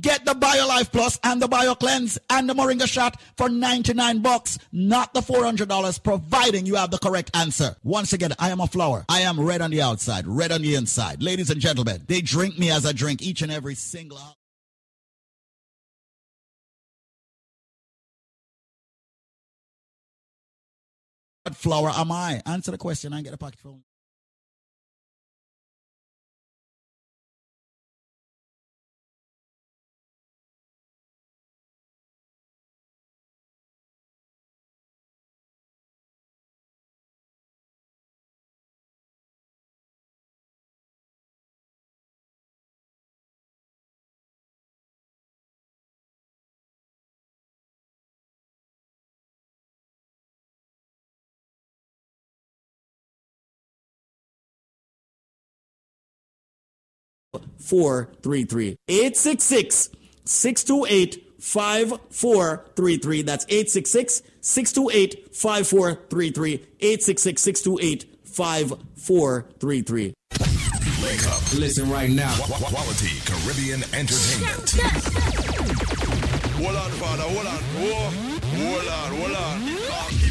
Get the BioLife Plus and the BioCleanse and the Moringa shot for 99 bucks, not the $400, providing you have the correct answer. Once again, I am a flower. I am red on the outside, red on the inside. Ladies and gentlemen, they drink me as I drink each and every single hour. What flower am I? Answer the question. I get a pocket phone. Four three three eight six six six two eight five four three three. 866 628 5433. That's 866 628 5433. 866 628 5433. Wake up. Listen right now. Quality Caribbean Entertainment. hold on, Father. Hold on. Hold on. Hold on.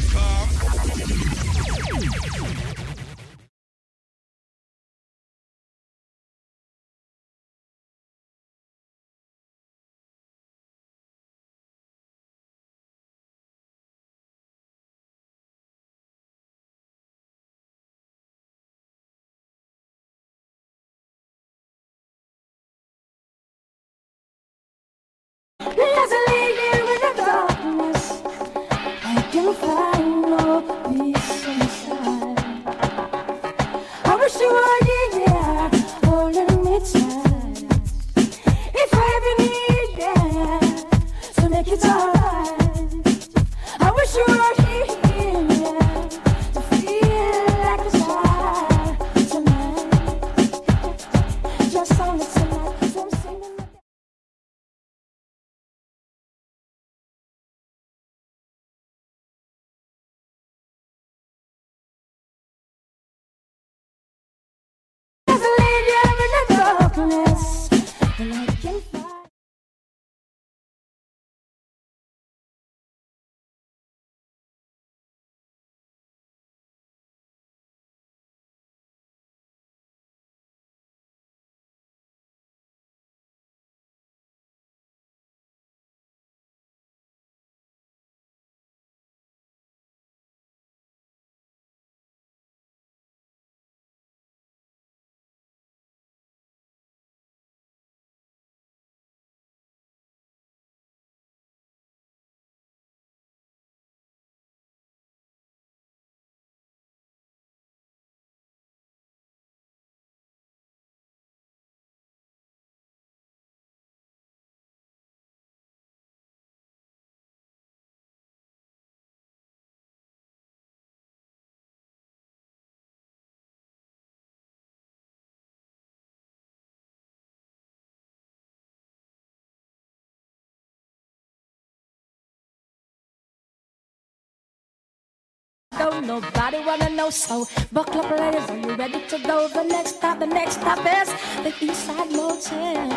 Don't nobody wanna know, so buckle up, ladies. Are you ready to go? The next stop, the next stop is the Eastside Motel.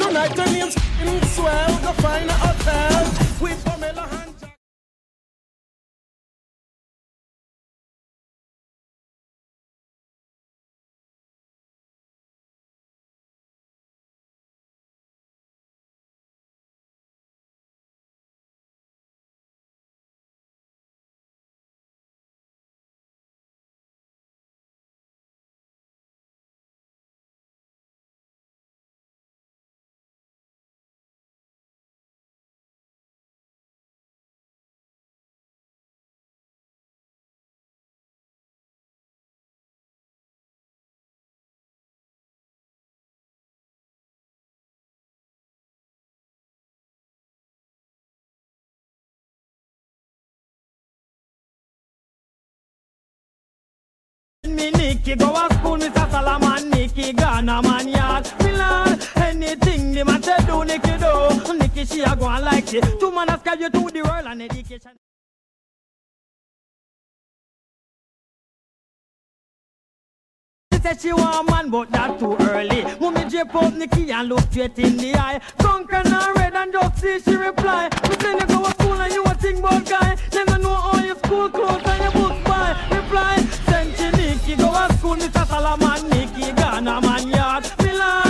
Tonight the name's swell. Go find a hotel with Pamela Nicky go a school, Mr. Solomon, Nicky Ghana man yard. Lord, anything the man say do, Nicky do. Nicky she a go and like it. Two man a you to the world and education. She said she want man, but that too early. Mummy drape up Nicky and look straight in the eye. Drunk and red and just see she reply. Me say you go to school and you a think about guy. Never know all your school clothes and your books buy. Reply, she to school, Mr. Solomon, Ghana man yard. Me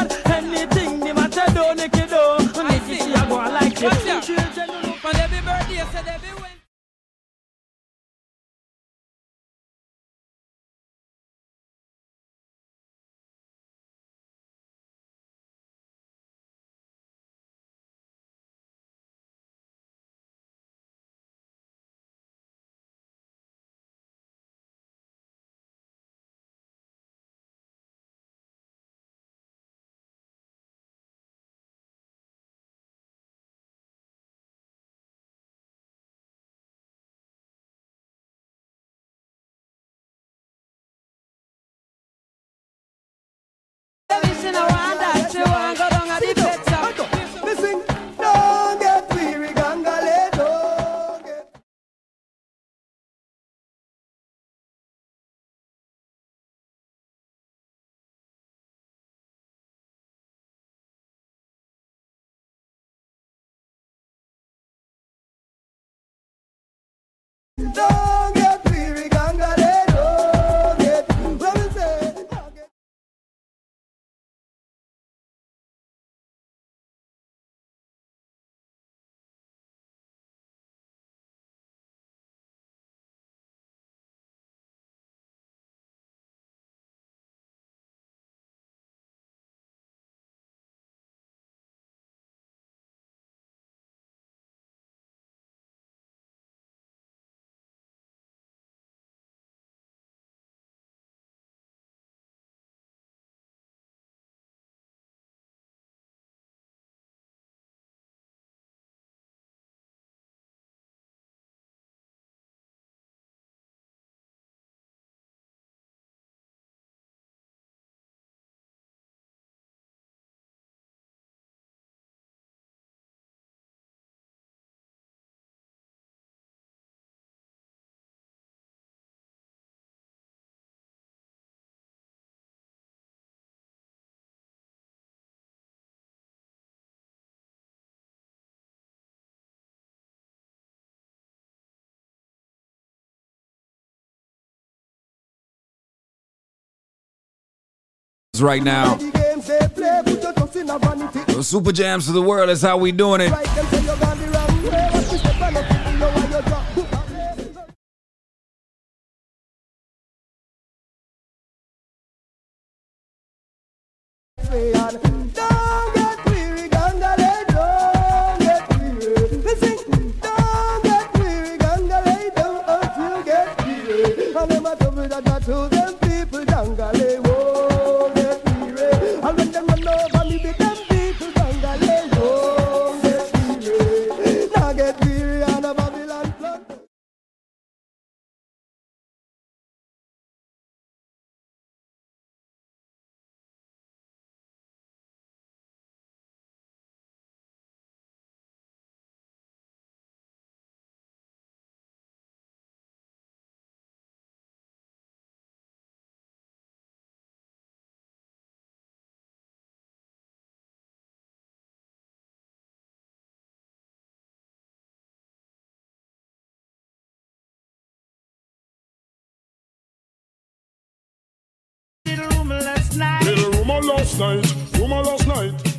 records right now. The Super jams for the world is how we doing it. last night, woman last night.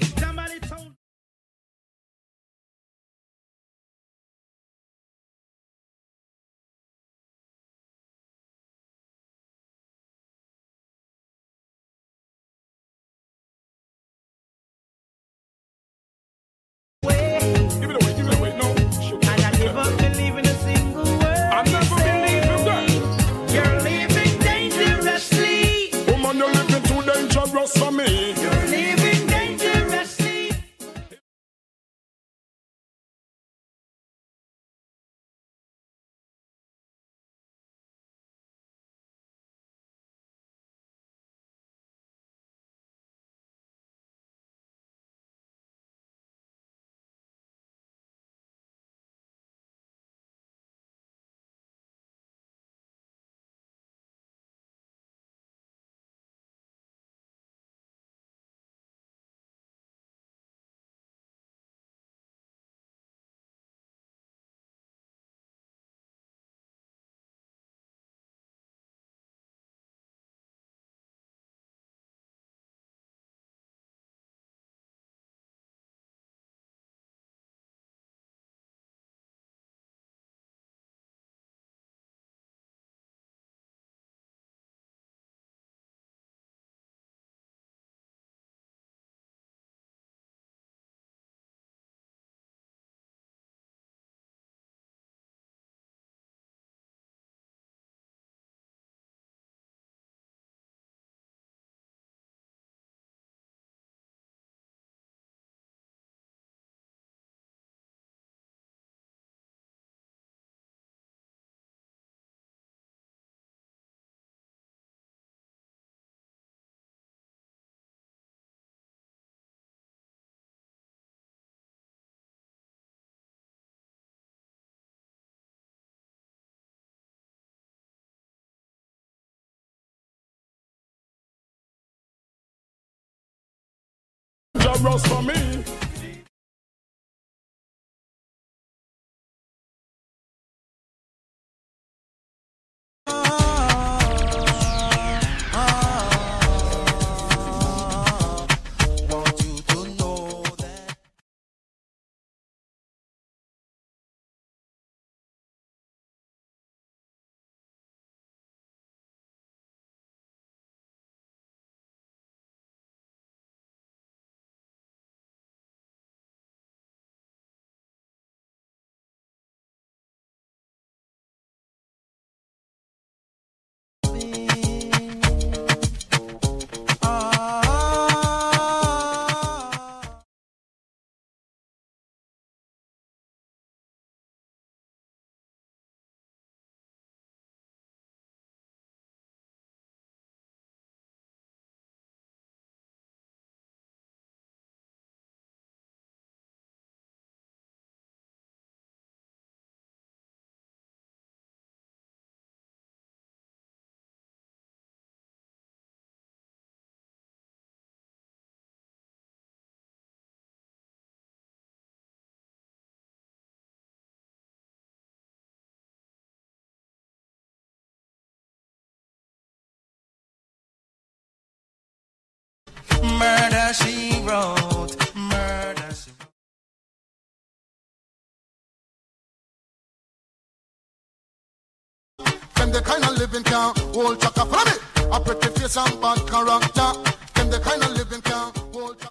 chorus for me. Murder she wrote. Murder she the kind of living can hold chaka. Follow me. A pretty face and bad character. Them the kind of living can hold chaka.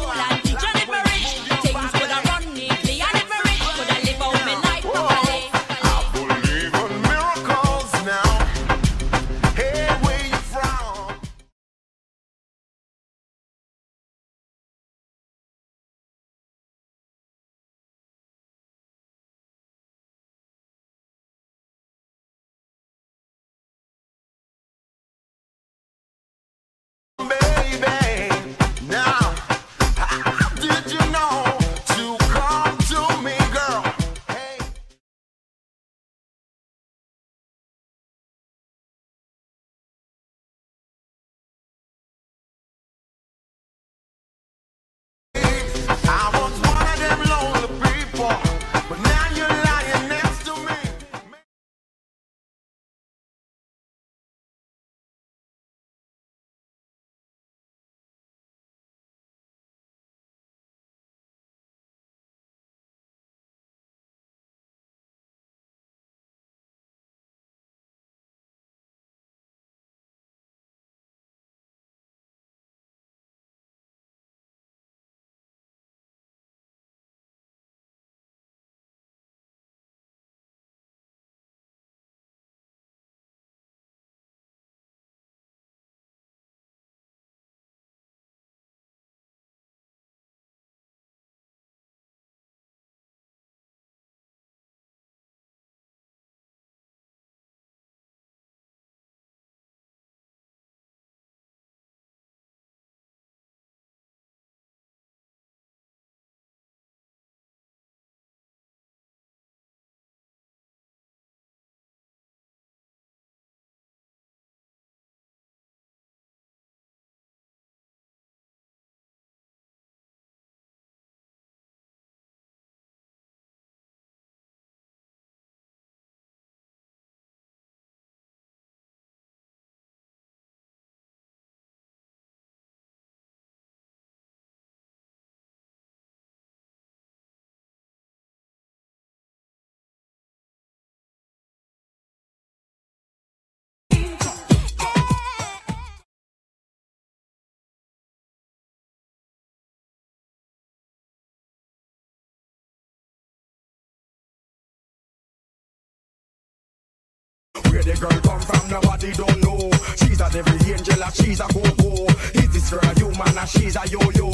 Where the girl come from, nobody don't know. She's a devil angel, and she's a go-go. Is this girl a human, and she's a yo-yo?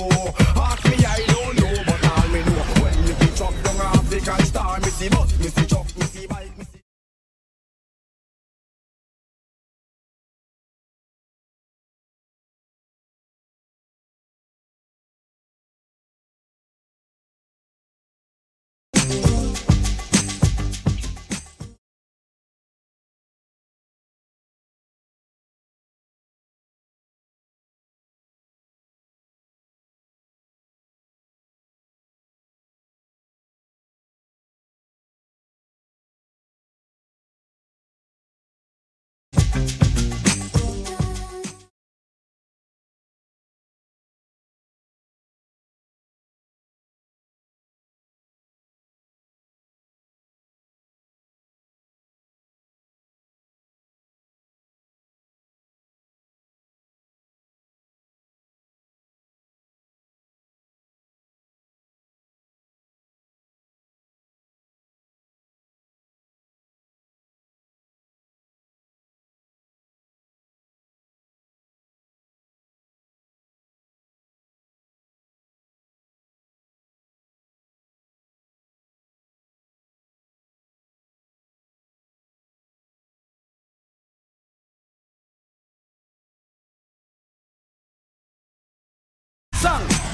Ask me, I don't know, but all me know. When me be chuck down African star, me see but me see chuck, me see bike,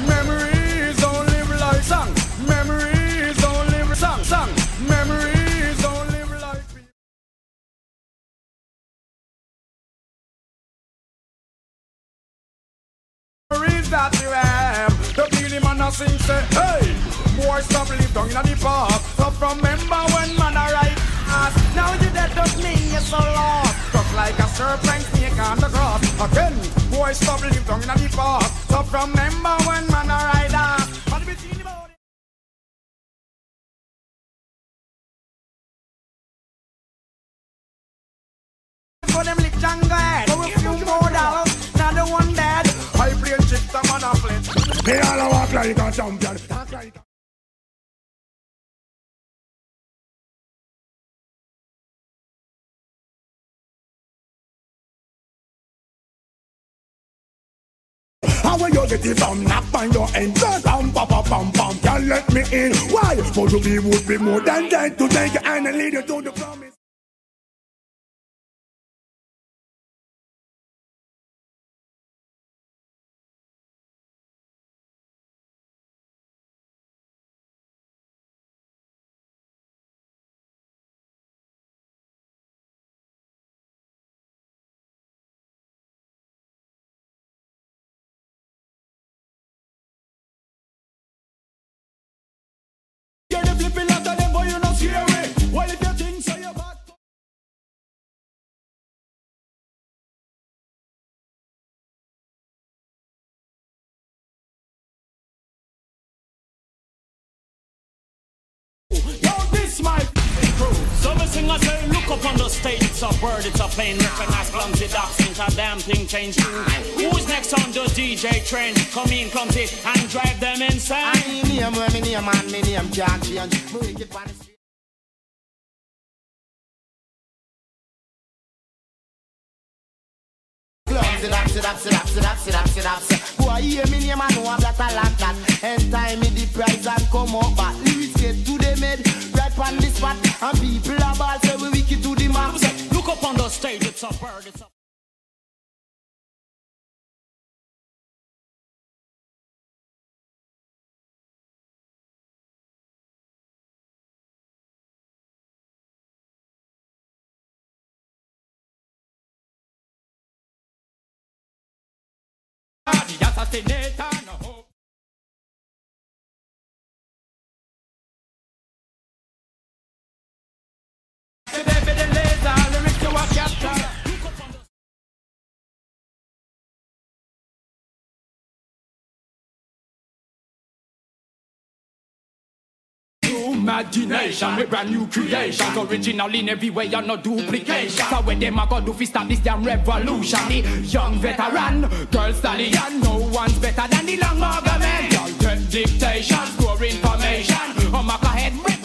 Memories don't live song. Memories don't live song. Song. Memories don't live. Memories that you have. The beauty man a sing say, hey, boy stop live down in the past. So remember when man a. Now you dead don't mean you're so lost. Just like a serpent snake on the grass. Again, boy stop live down in the past. So from remember when man a right ass. And between the body- For them lick jungle head. For a few more dollars. Not the one dead. I play chick, the man a flip. Me all a walk like a champion. Talk like a get it from? Knock on your end. Pam, pam, pam, pam, pam. Can't let me in. Why? For to be would be more than that. To take and lead you to the promise. A bird, it's a plane, recognize clumsy ducks, ain't a damn thing changed. Who's next on the DJ train? Come in clumsy and drive them insane. I name, me name, man, me name can't change. Me wicked on the street. Sit up, sit up, sit up, sit up, sit up, sit up, sit up. Hear me name, I know I'm a lot that. End time me the and come up back. Lyrics get to the mid, right on the spot. And people are ball say we wicked to the max. Up on the stage, it's a bird, it's a the Imagination. With brand new creations Original in every way and no duplication. So when them a go do fi stop this damn revolution The young veteran, girl stallion No one's better than the long argument Girl take dictation, store information. On my head, rip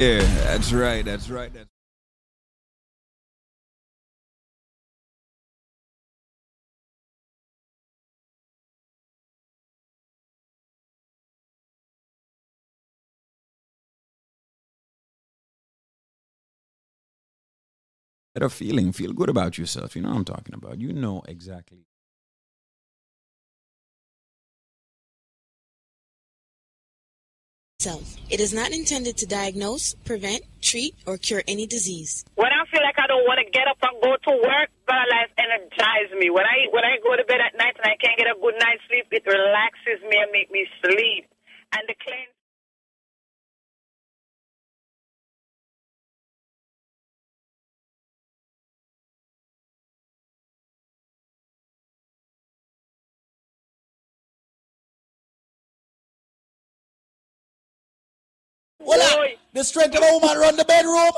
Yeah, that's right. That's right. That's better feeling. Feel good about yourself. You know what I'm talking about. You know exactly. Self. It is not intended to diagnose, prevent, treat, or cure any disease. When I feel like I don't want to get up and go to work, Life energizes me. When I when I go to bed at night and I can't get a good night's sleep, it relaxes me and make me sleep. And the cleanse. Voila! The strength of a woman run the bedroom.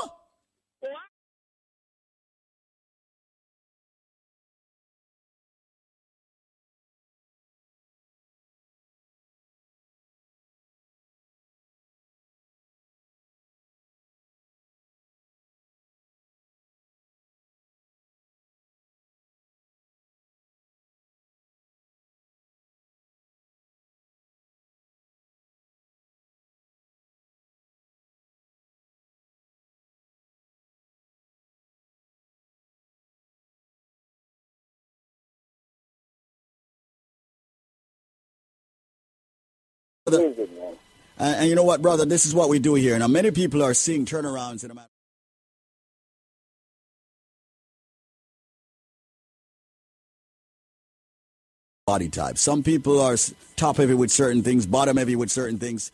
And, and you know what, brother? This is what we do here. Now, many people are seeing turnarounds in a matter. Body type. Some people are top heavy with certain things, bottom heavy with certain things.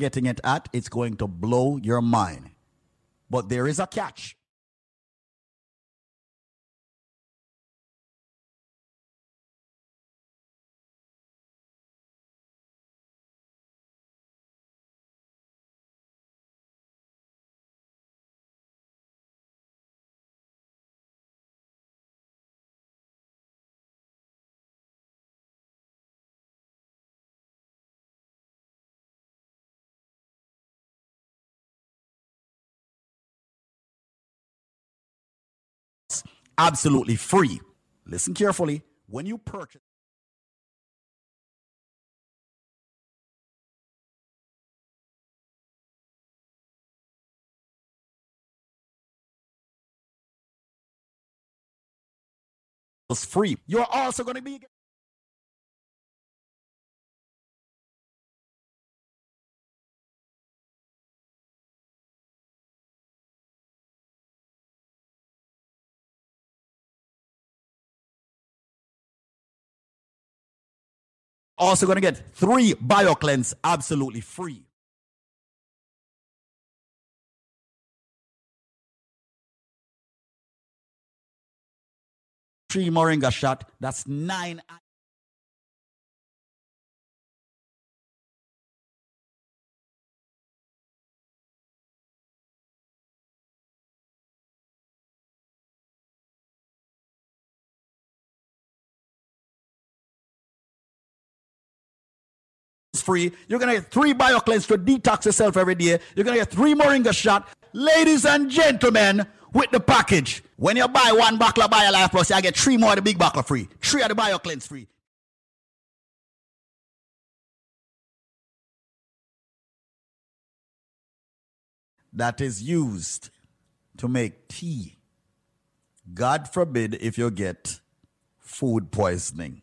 Getting it at, it's going to blow your mind. But there is a catch. Absolutely free. Listen carefully. When you purchase it's free, you're also going to be also going to get three BioCleanse absolutely free. Three Moringa shot. That's nine. Free. You're gonna get three BioCleanse to detox yourself every day. You're gonna get three Moringa shot. Ladies and gentlemen, with the package. When you buy one bottle of BioLife Plus, I get three more of the big bottle free. Three of the BioCleanse free. That is used to make tea. God forbid if you get food poisoning.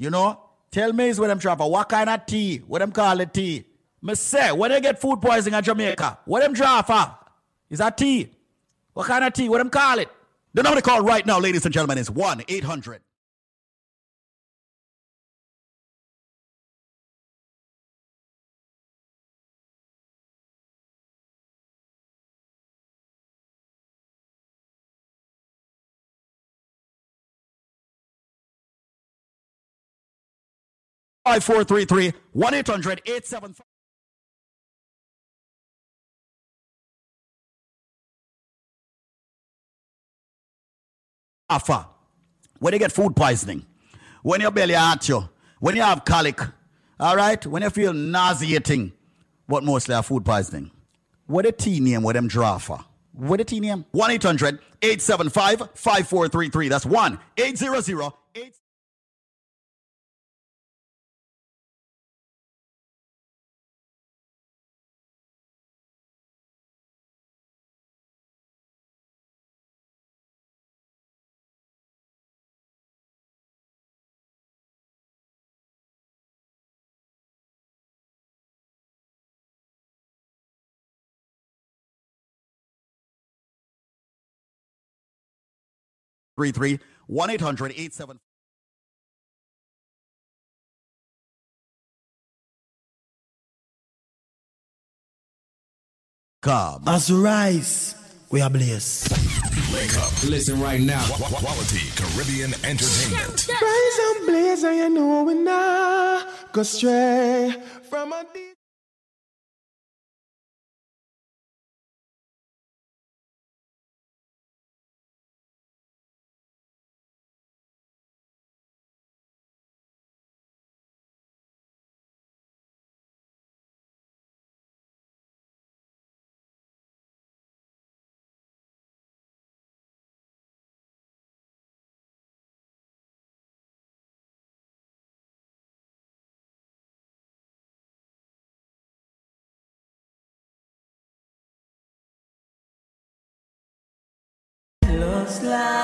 You know? Tell me is what them draw for. What kind of tea? What them call it tea? Me say, when they get food poisoning in Jamaica, what them draw for? Is that tea? What kind of tea? What them call it? The number to call right now, ladies and gentlemen, is 1 800 5433 1 800 875 Alpha. When you get food poisoning, when your belly hurt you, when you have colic, all right, when you feel nauseating, but mostly have food poisoning. What a tea name, what them draw for? What a tea name? 1 800 875 5433. That's 1 800 8 33 1 800 875 Cobb. As we rise, we are blessed. Wake up. Listen right now. Qu- qu- Quality Caribbean Entertainment. Rise and blaze, and you know we not go stray from a deep. Looks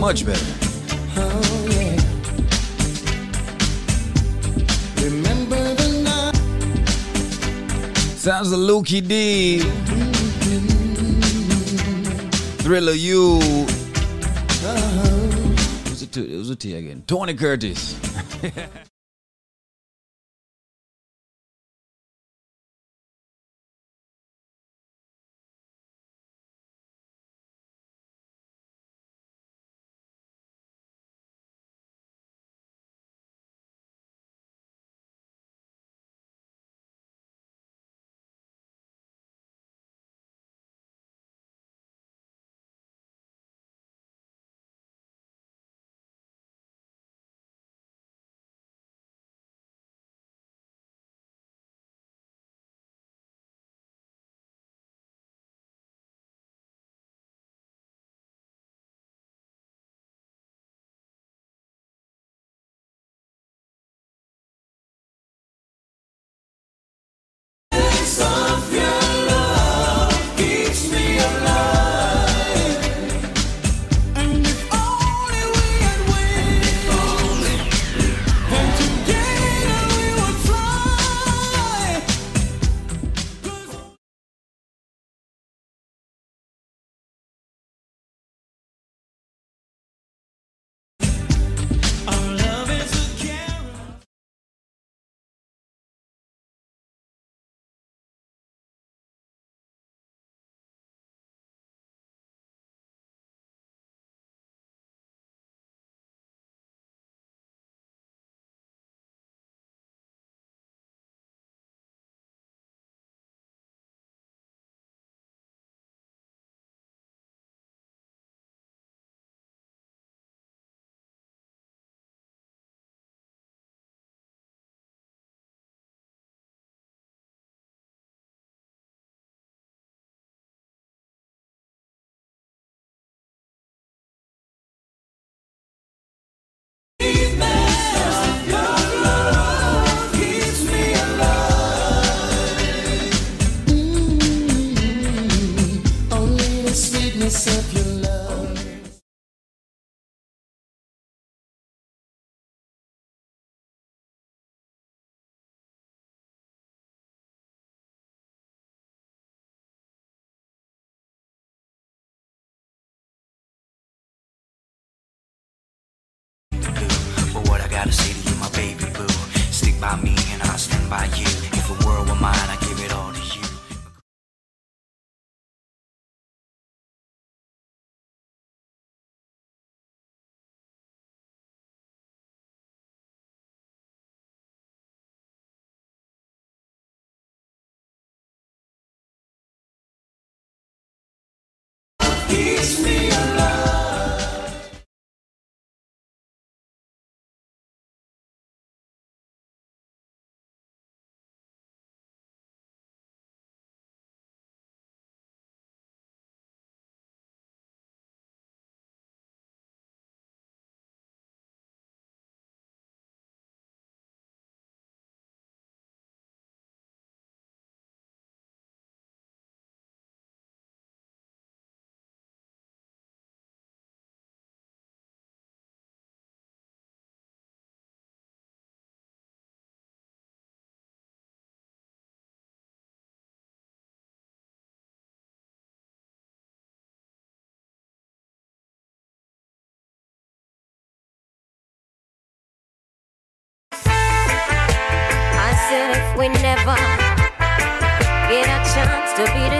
much better. Sounds a Lukie D. Thriller U. Uh-huh. It was it was a T again. Tony Curtis. [laughs] Kiss me. never get a chance to be the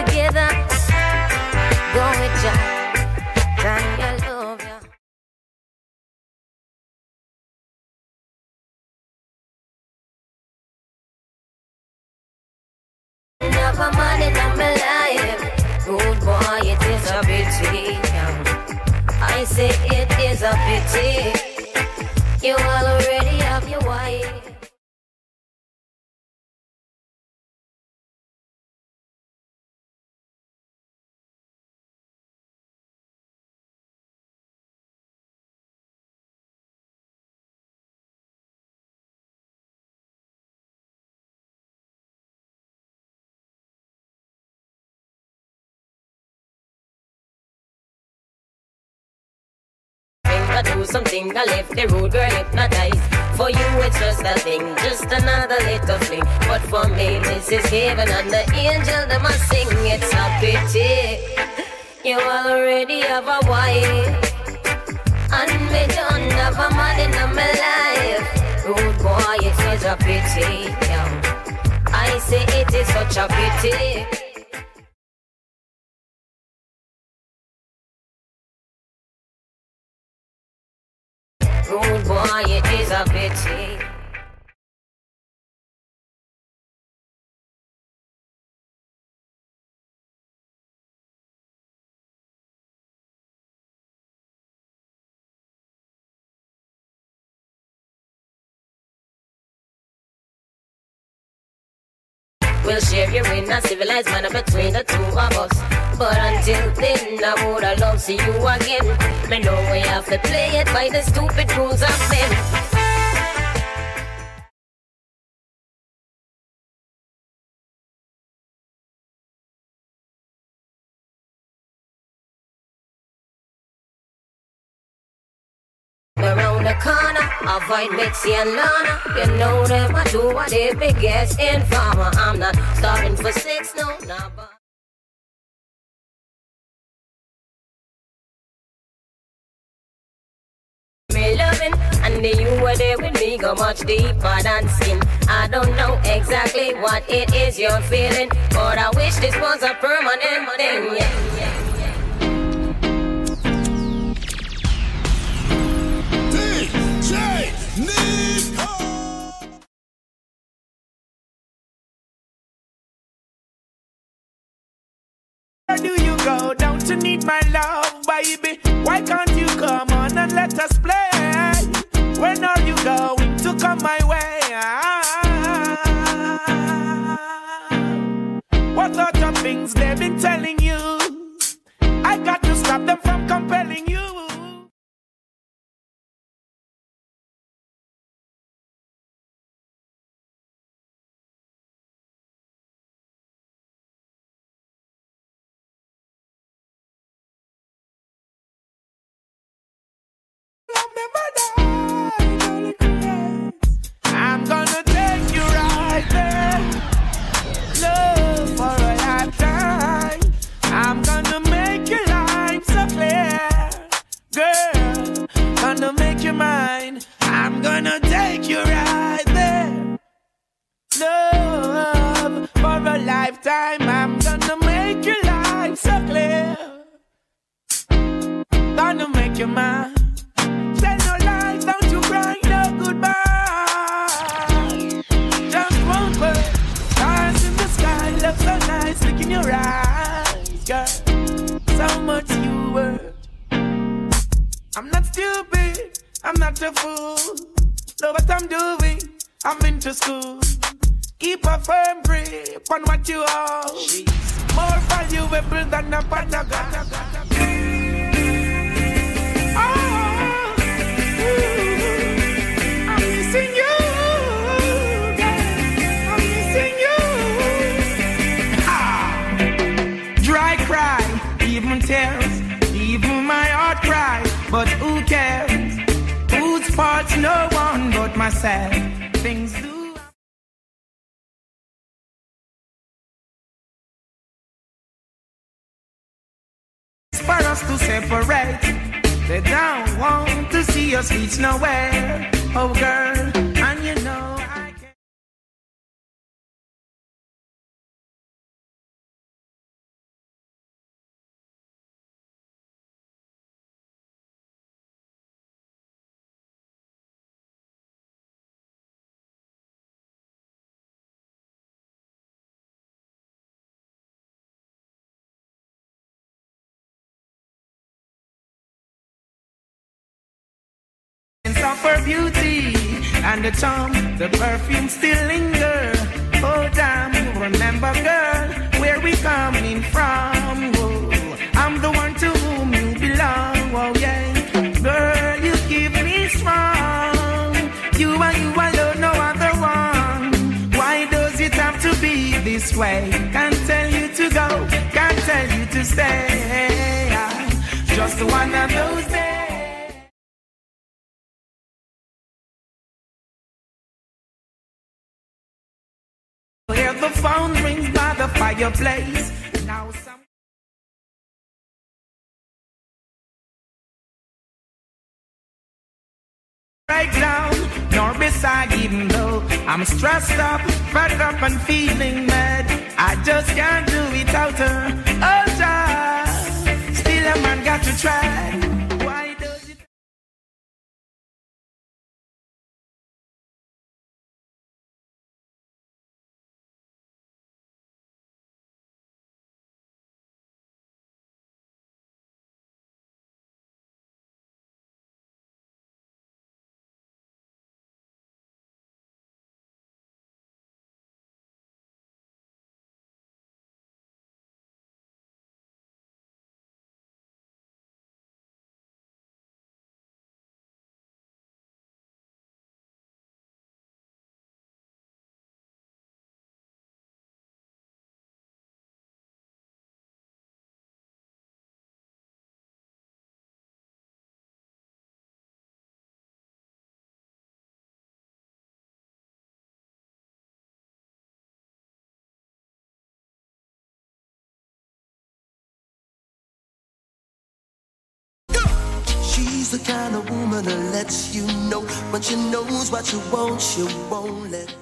something, I left the road girl hypnotized. For you, it's just a thing, just another little fling. But for me, this is heaven, and the angel that must sing. It's a pity you already have a wife. And me don't have a man in my life. Rude boy, it is such a pity. Yeah. I say it is such a pity. Rude boy, it is a pity. We'll share you in a civilized manner between the two of us. But until then, I woulda love see you again. Me know we have to play it by the stupid rules of men. Around the corner, avoid Mitzi and Lana. You know them, I do what they biggest informer. I'm not starting for six, no, nah, but. Me loving, and the you were there with me go much deeper than skin. I don't know exactly what it is you're feeling, but I wish this was a permanent thing. Yeah, yeah. DJ Nico. Where do you go? Don't you need my love, baby? Why can't you come on and let us play? Going to come my way? What sort of things they've been telling you? I got to stop them from compelling you. Of her beauty and the charm, the perfume still linger. Oh damn, remember girl, where we coming from? Oh, I'm the one to whom you belong. Oh yeah, girl, you keep me strong. You and you alone, no other one. Why does it have to be this way? Can't tell you to go, can't tell you to stay. Just one of those days. Phone rings by the fireplace. Now some. Right down, nor beside, even though I'm stressed up, fed up, and feeling mad. I just can't do without her. Oh, child, still a man got to try. The kind of woman that lets you know. When she knows what you want, she won't let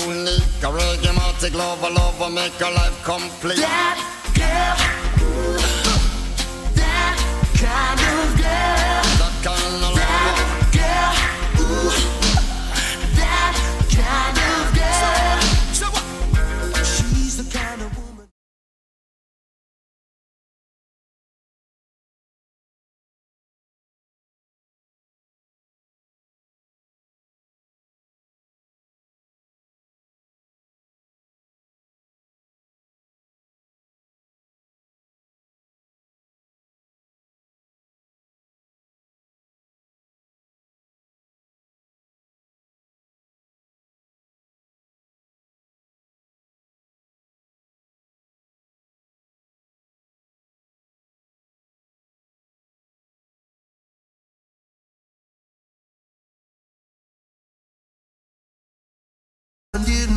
unique. A reggae lover, lover, make her life complete. That girl, ooh, that kind of girl. That kind of lover. Girl, ooh,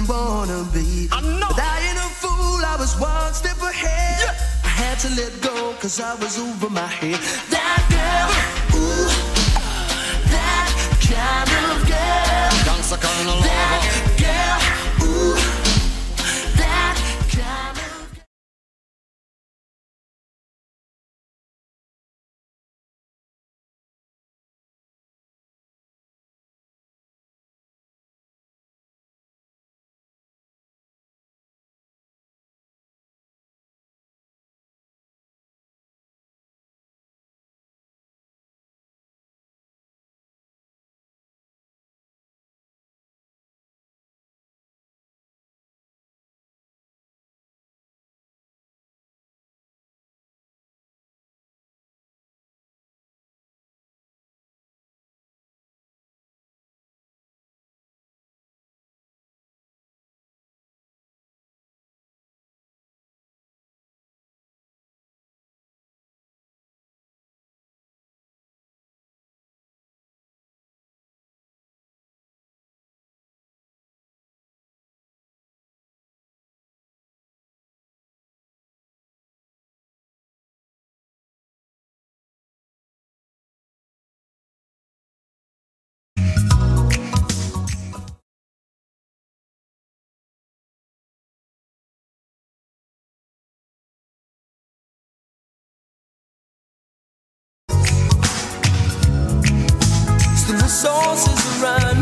wanna be. I know. But I ain't a fool, I was one step ahead. I had to let go, cause I was over my head. That girl, ooh, that kind of girl. Gangsta kind of lover. resources around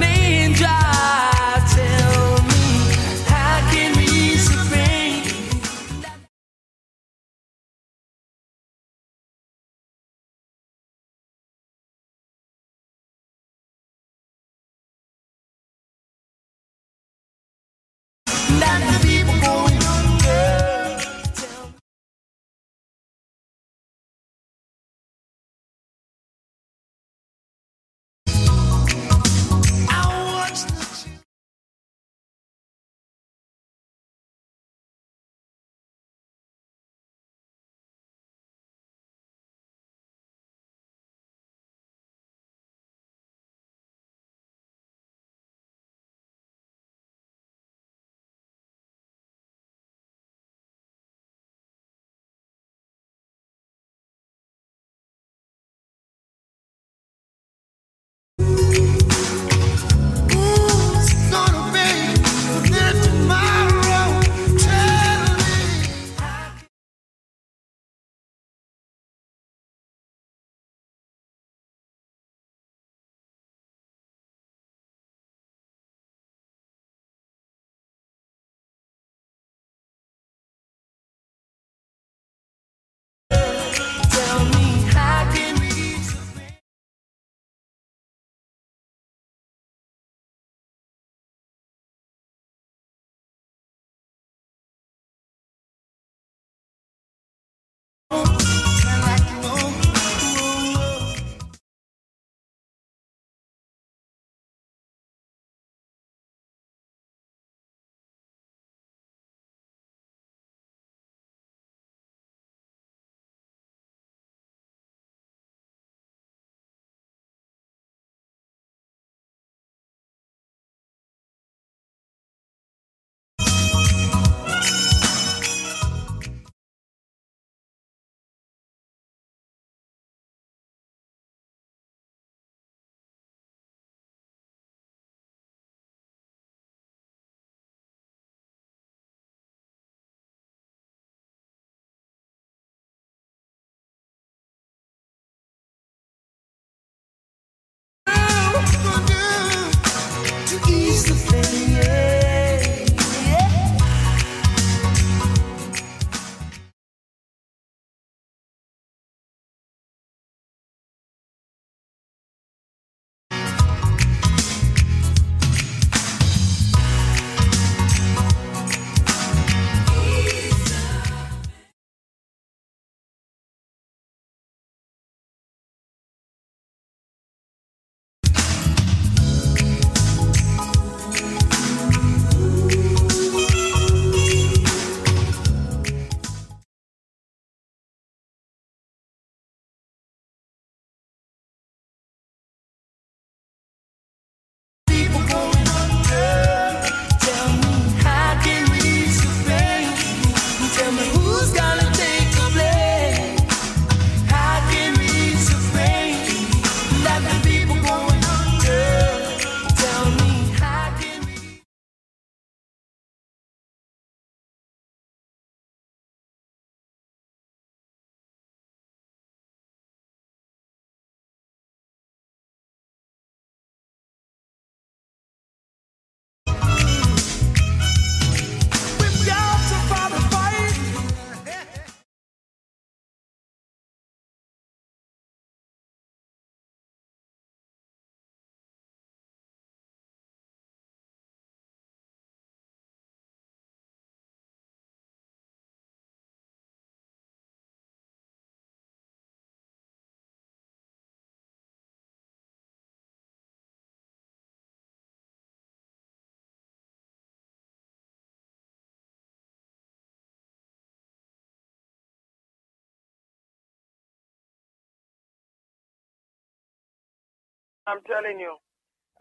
I'm telling you.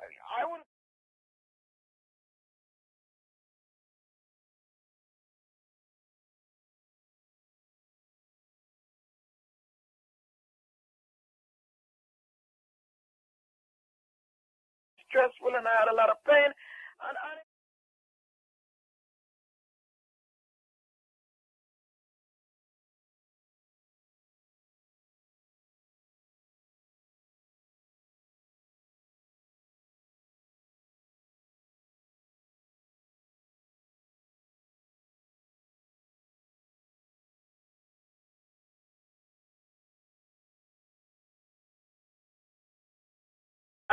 I would. Stressful, and I had a lot of pain. And I,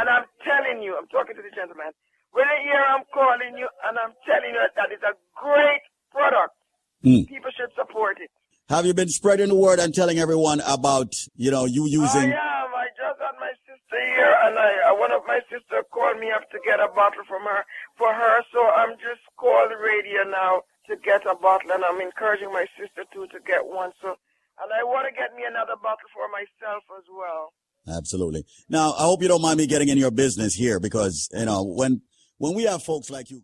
and I'm telling you, I'm talking to the gentleman. When I hear I'm calling you, and I'm telling you that it's a great product. Mm. People should support it. Have you been spreading the word and telling everyone about, you know, you using? I am. I just had my sister here, and I, uh, one of my sister called me up to get a bottle from her for her. So I'm just calling the radio now to get a bottle, and I'm encouraging my sister too to get one. So, and I want to get me another bottle for myself as well. Absolutely. Now, I hope you don't mind me getting in your business here because, you know, when, when we have folks like you.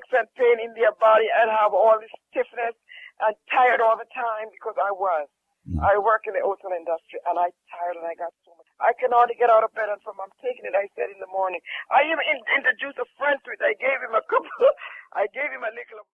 Aches and pain in their body and have all this stiffness and tired all the time because I was. Mm. I work in the hotel industry and I tired and I got so much. I can hardly get out of bed and from I'm taking it. I said in the morning. I even in, introduced a friend to it. I gave him a couple. [laughs] I gave him a little.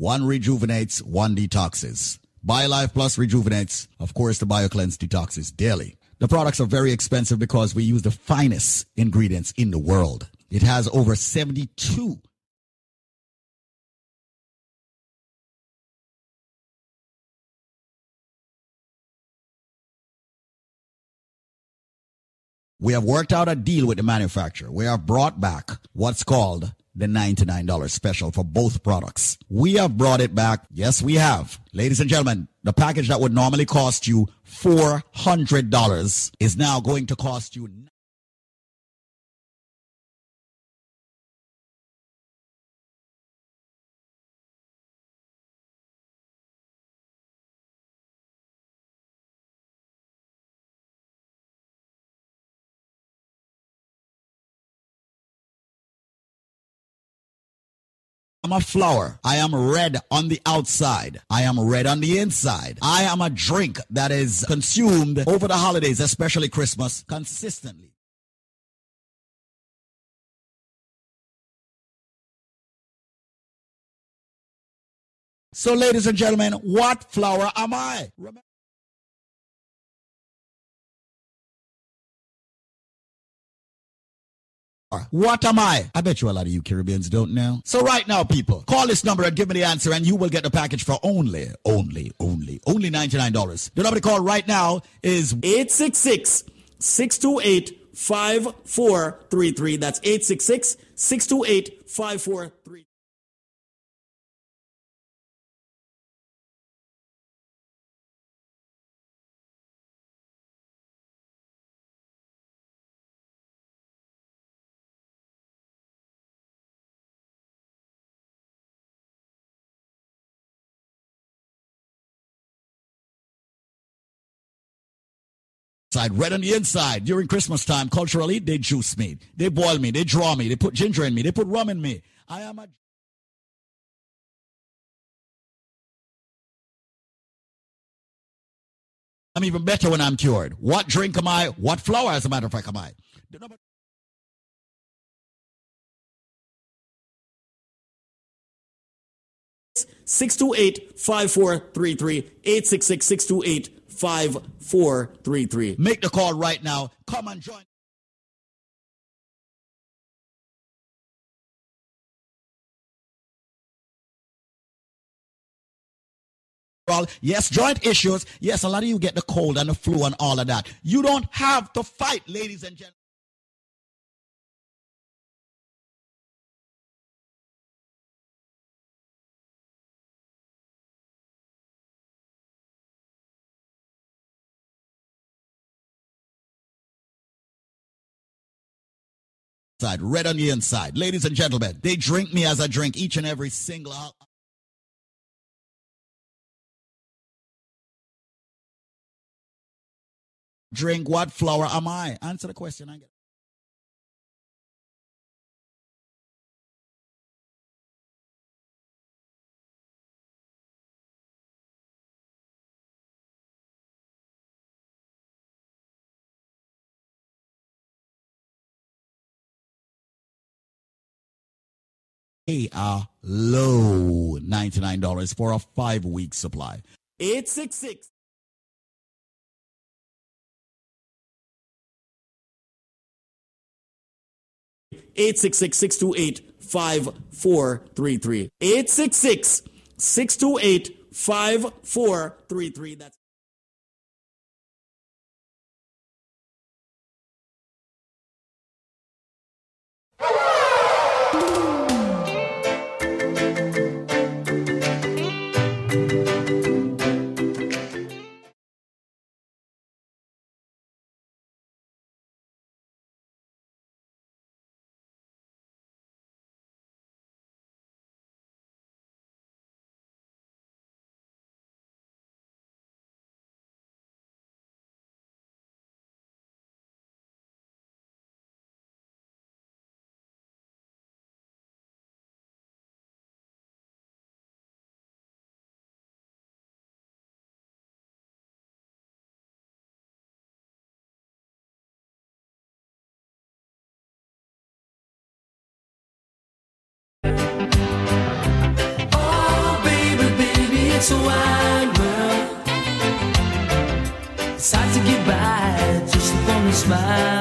One rejuvenates, one detoxes. BioLife Plus rejuvenates. Of course, the BioCleanse detoxes daily. The products are very expensive because we use the finest ingredients in the world. It has over 72 We have worked out a deal with the manufacturer. We have brought back what's called the $99 special for both products. We have brought it back. Yes, we have. Ladies and gentlemen, the package that would normally cost you $400 is now going to cost you I'm a flower. I am red on the outside. I am red on the inside. I am a drink that is consumed over the holidays, especially Christmas, consistently. So, ladies and gentlemen, what flower am I? Remember- What am I? I bet you a lot of you Caribbeans don't know. So right now, people, call this number and give me the answer and you will get the package for only, only, only, only $99. The number to call right now is 866 628 5433. That's 866 628 5433. Side red on the inside during Christmas time. Culturally, they juice me, they boil me, they draw me, they put ginger in me, they put rum in me. I am a I'm even better when I'm cured. What drink am I? What flower, as a matter of fact, am I? Six two eight five four three three eight six six six two eight five four three three. Make the call right now. Come and join. Yes, joint issues. Yes, a lot of you get the cold and the flu and all of that. You don't have to fight, ladies and gentlemen. Side, red on the inside. Ladies and gentlemen, they drink me as I drink each and every single hour. Drink what flower am I? Answer the question I get. They are low $99 for a five week supply. Eight six six. Eight six six six two eight five four three three. Eight six six six two eight five four three three. That's just upon a smile,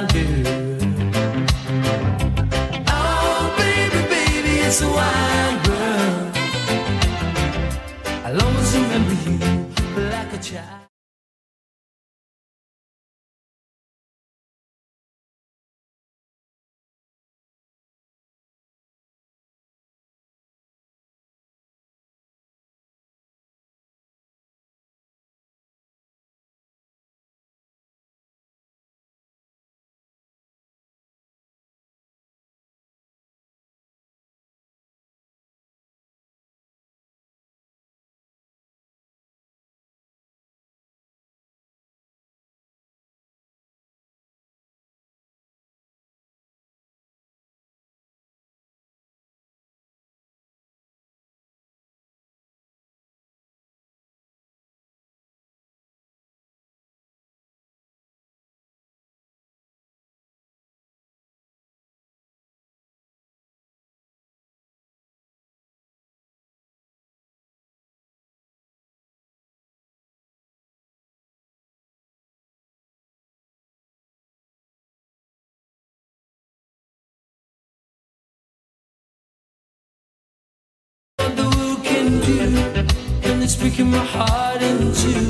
it's breaking my heart in two.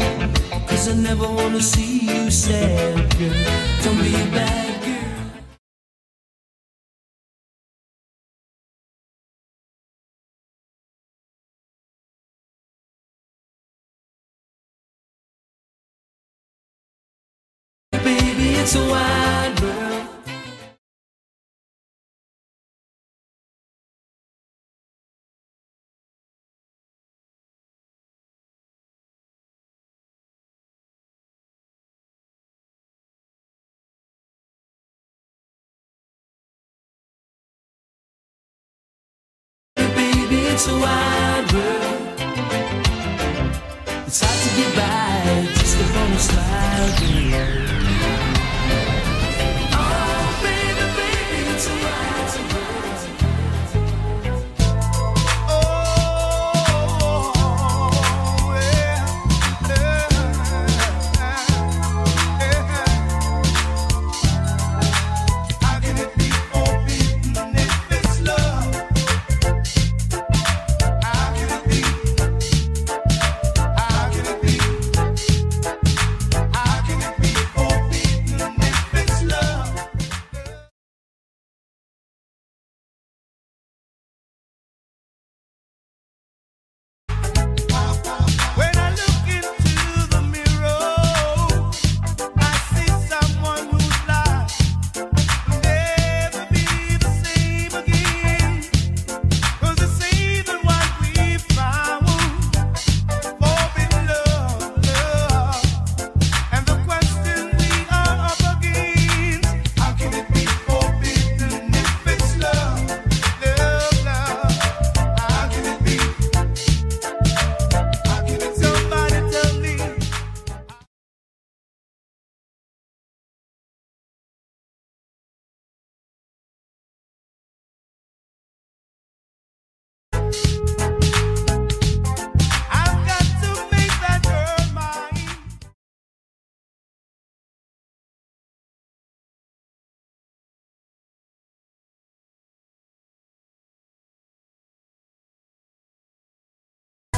Cause I never wanna see you sad, girl Don't be bad it's a wide world. It's hard to get by just upon a smile,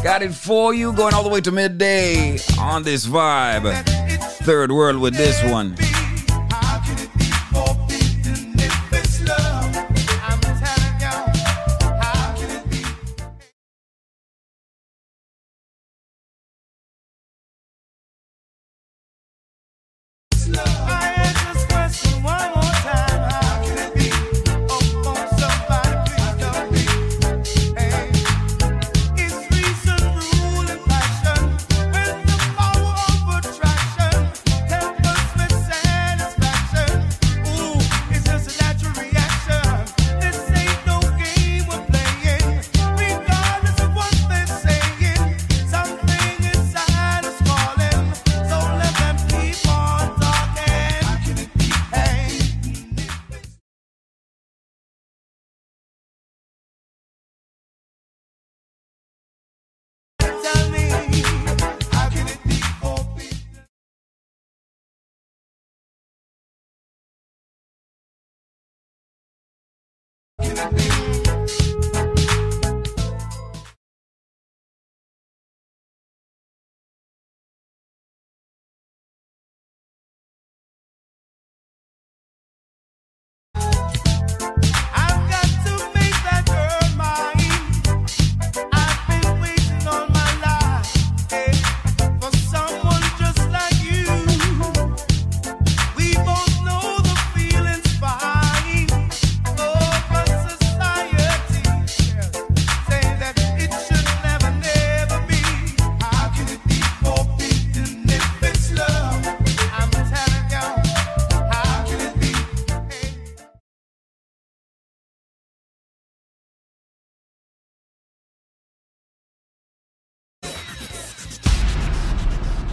Got it for you, going all the way to midday on this vibe. Third world with this one. Can it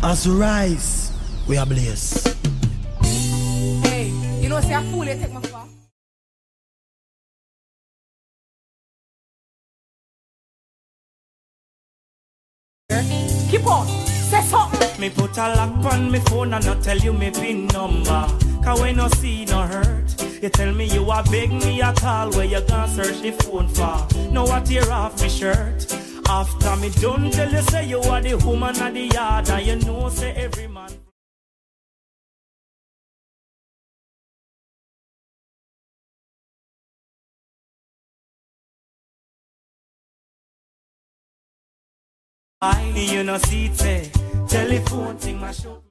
As we rise, we are blessed. Hey, you know, say a fool, you take my far. Keep on, say something. Me put a lock on me phone and not tell you me pin number. Cause when no see no hurt, you tell me you a beg me a call where you gonna search the phone for. Know what tear off me shirt. After me done tell you say you are the woman of the yard and you know say every man. I, you know see telephone thing my show.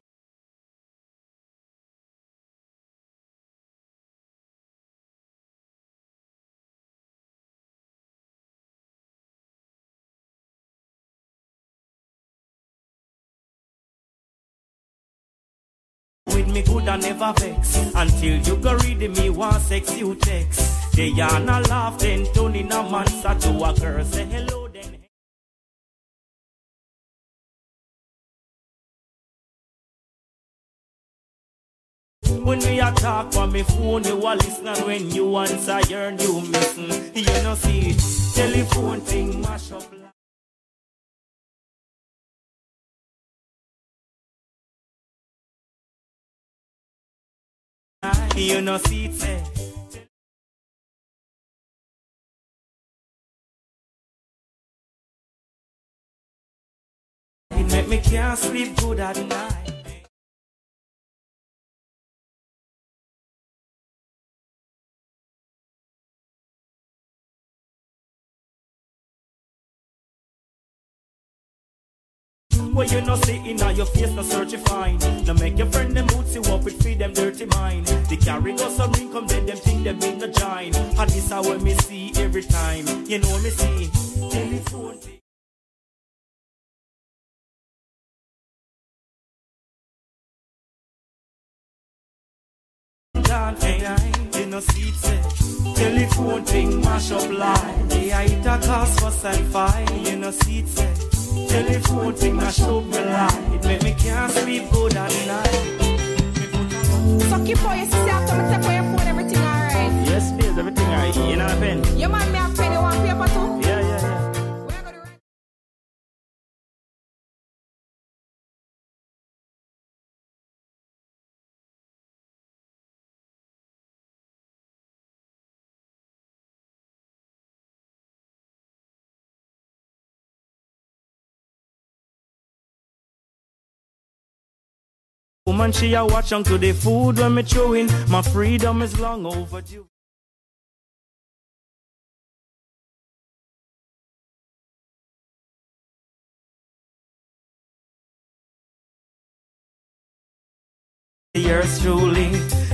Me and never vex Until you go read me one sex you text They are not laugh then turn in a man to a girl say hello then when we a talk on me phone, you a listen and when you answer, you're you missing. You know see, telephone thing mash up. You know see it say. It make me can't sleep good at night. Well, you know, see in your face, no certifying. No make your friend them boots you up with feed them dirty mind. They carry go some ring come then them think them in the giant. And this how me see every time. You know me see telephone. Can't deny, you know see it Telephone thing mash up line The height a cause and fight You know see it Telephone thing mash up my life It make me can't sleep good at night So keep your sister after me take away your phone, everything alright. Yes, please, everything alright You know a pen? You man me a penny one paper too? Woman, she a watch to the food when me chewing. My freedom is long overdue. Yours truly,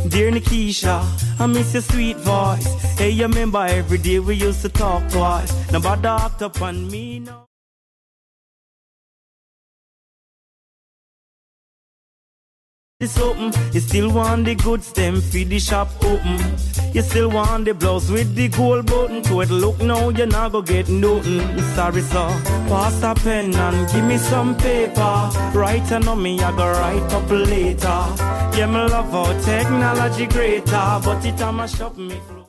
dear Nikisha, I miss your sweet voice. Hey, you remember every day we used to talk twice. Nobody act up on me now. It's open, you still want the goods, them feed the shop open. You still want the blouse with the gold button. To it look now, you're not gonna get nothing. Sorry, sir. Pass a pen and give me some paper. Write on me, I go write up later. Yeah, me love how technology greater, but it a mash up me.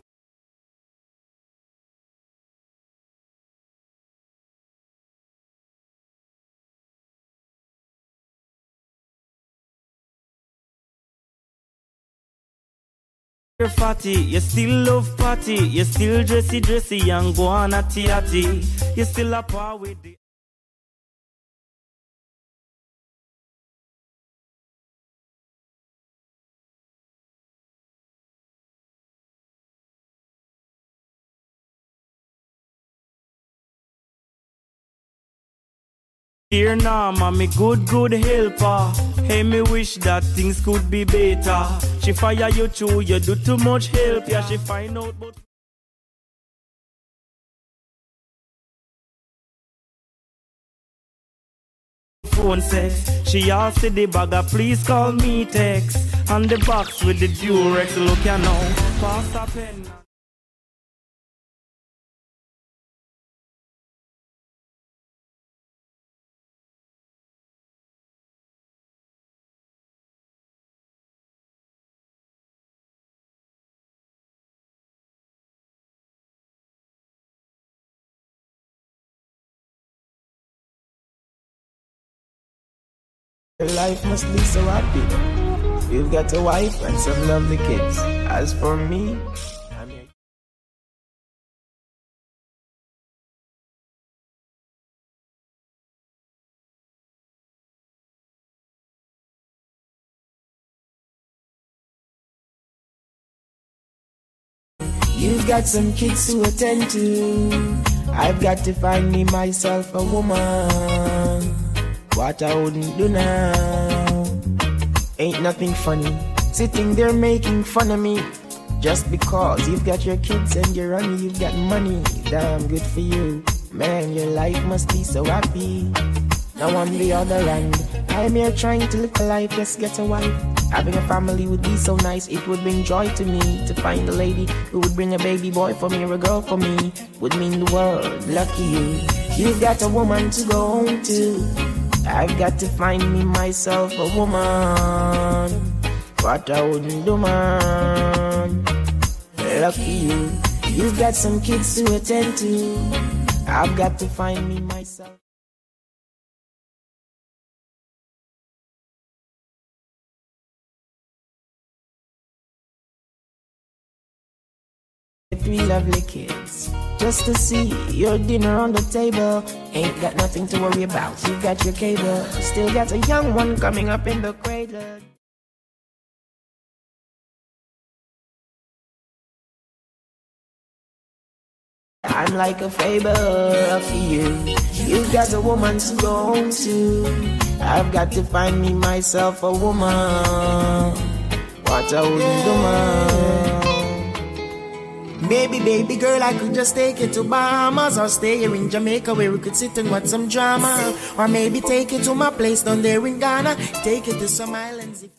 You're fatty, you still love party, you still dressy dressy and go on a. You still a par with the Dear Norma, me good, good helper. Hey, me wish that things could be better. She fire you too, you do too much help. Yeah, she find out but phone sex. She asked the bagger, please call me text. And the box with the Durex, look ya now. Pass a pen. Life must be so happy. You've got a wife and some lovely kids. As for me, You've got some kids to attend to. I've got to find me myself a woman. What I wouldn't do now. Ain't nothing funny. Sitting there making fun of me. Just because you've got your kids and you're running, you've got money. Damn good for you. Man, your life must be so happy. Now on the other hand, I'm here trying to live a life, just get a wife. Having a family would be so nice, it would bring joy to me to find a lady who would bring a baby boy for me or a girl for me. Would mean the world, lucky you. You've got a woman to go home to. I've got to find me myself a woman. What I wouldn't do, man. Lucky you, you've got some kids to attend to. I've got to find me myself. Three lovely kids, just to see your dinner on the table. Ain't got nothing to worry about. You got your cable, still got a young one coming up in the cradle. I'm like a fable of you. You've got a woman to home to. I've got to find me myself a woman. What a woman. Maybe, baby girl, I could just take you to Bahamas or stay here in Jamaica where we could sit and watch some drama. Or maybe take you to my place down there in Ghana. Take you to some islands. If.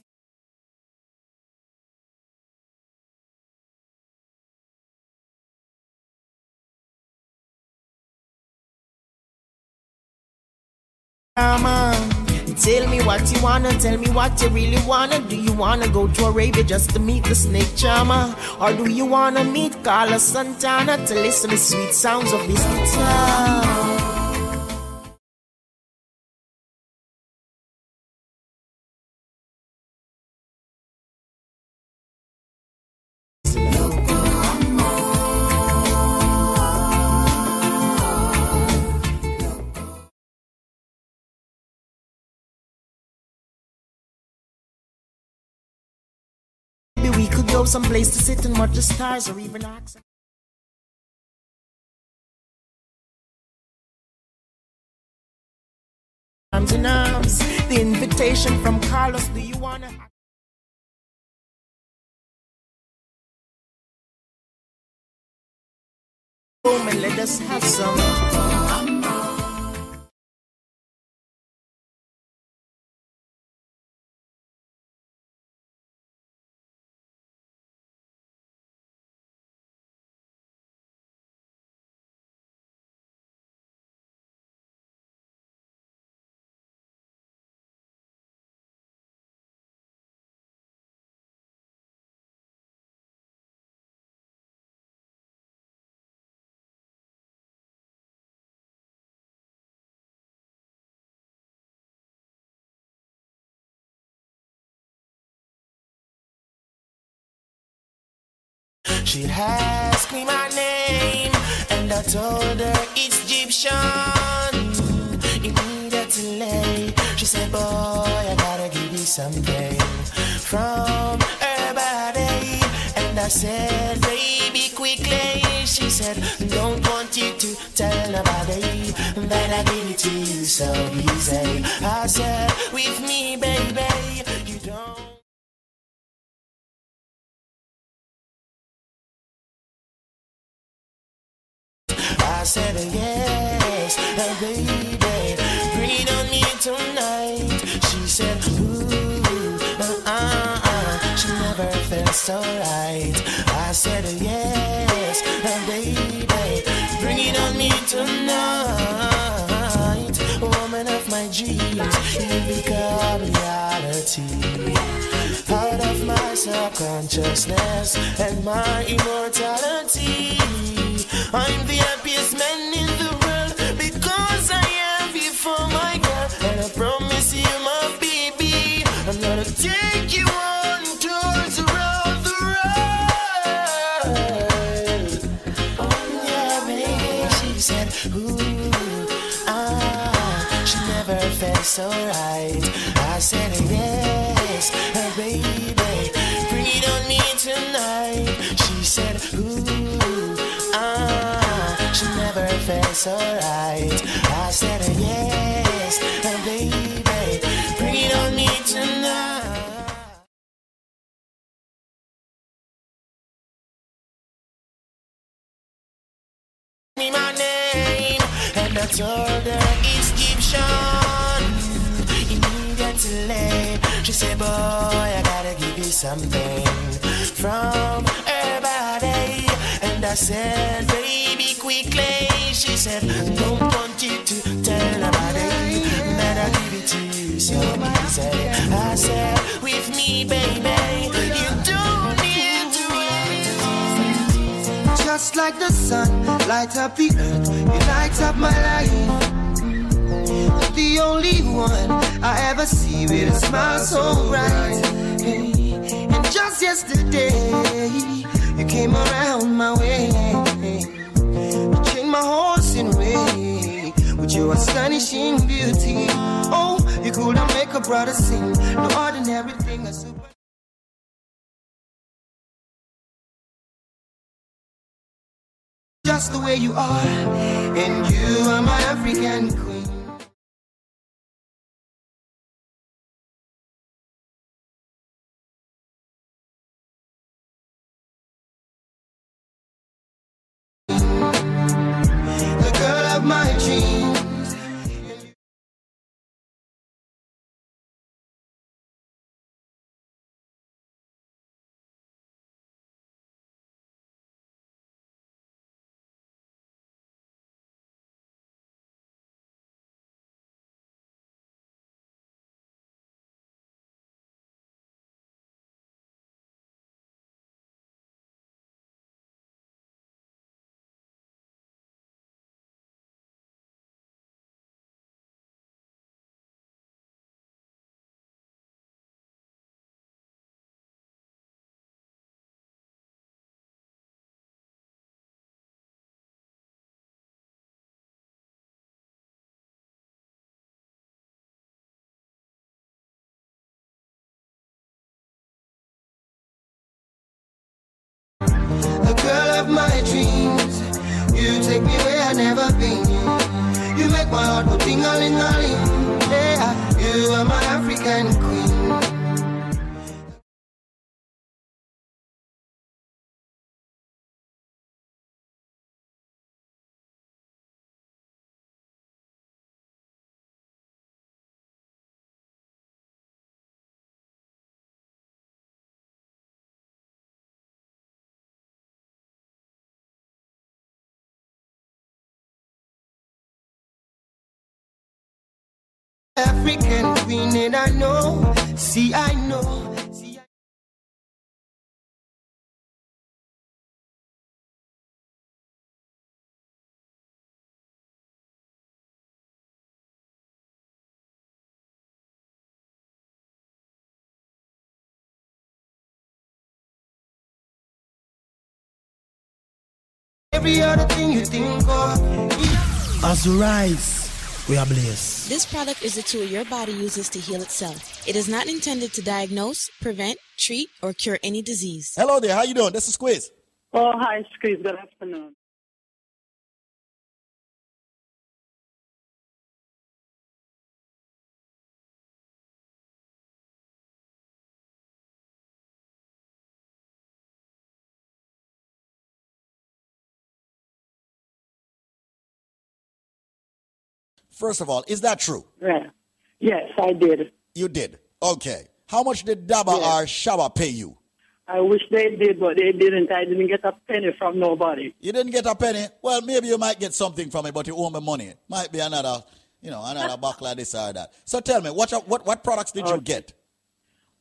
Tell me what you wanna, tell me what you really wanna. Do you wanna go to Arabia just to meet the snake charmer? Or do you wanna meet Carlos Santana to listen to the sweet sounds of this guitar? Could go someplace to sit and watch the stars or even ask. Arms in arms, the invitation from Carlos. Do you wanna? Home and let us have some. She asked me my name, and I told her it's Egyptian. Immediately, she said, Boy, I gotta give you something from her body. And I said, Baby, quickly. She said, Don't want you to tell nobody that I give it to you so easy. I said, With me, baby, I said yes, uh, baby, bring it on me tonight. She said, ooh, uh, uh, she never felt so right. I said yes, uh, baby, bring it on me tonight. Woman of my dreams, you become reality. Out of my subconsciousness and my immortality. I'm the happiest man in the world because I you for my girl. And I promise you, my baby, I'm gonna take you on tours around the world. Oh, yeah, baby, she said, ooh, ah, she never felt so right. I said, yes, felt so right. I said, yes, uh, baby, bring it on me tonight. me my name and I told her it's Egyptian immediately she said boy I gotta give you something from her body and I said baby quickly she said, Don't want you to tell about it. Man, I give it to you so easy. I said, With me, baby, you don't need to wait. Just like the sun, lights up the earth, it lights up my life. The only one I ever see with a smile so bright. And just yesterday, you came around my way. You changed my whole with your astonishing beauty. Oh, you couldn't make a brother sing. No ordinary thing, a super. Just the way you are, and you are my African take me where I never been. You make my heart go ting. Yeah, you are my African queen. African queen, and I know, see, I know. Every other thing you think of. As we rise, we are blessed. This product is a tool your body uses to heal itself. It is not intended to diagnose, prevent, treat, or cure any disease. Hello there, how you doing? This is Squeeze. Oh, hi, Squeeze. Good afternoon. First of all, is that true? Yeah. Yes, I did. You did. Okay. How much did Daba or Shaba pay you? I wish they did, but they didn't. I didn't get a penny from nobody. You didn't get a penny? Well, maybe you might get something from it, but you owe me money. Might be another, you know, another [laughs] buckle of this or that. So tell me, what what what products did you get?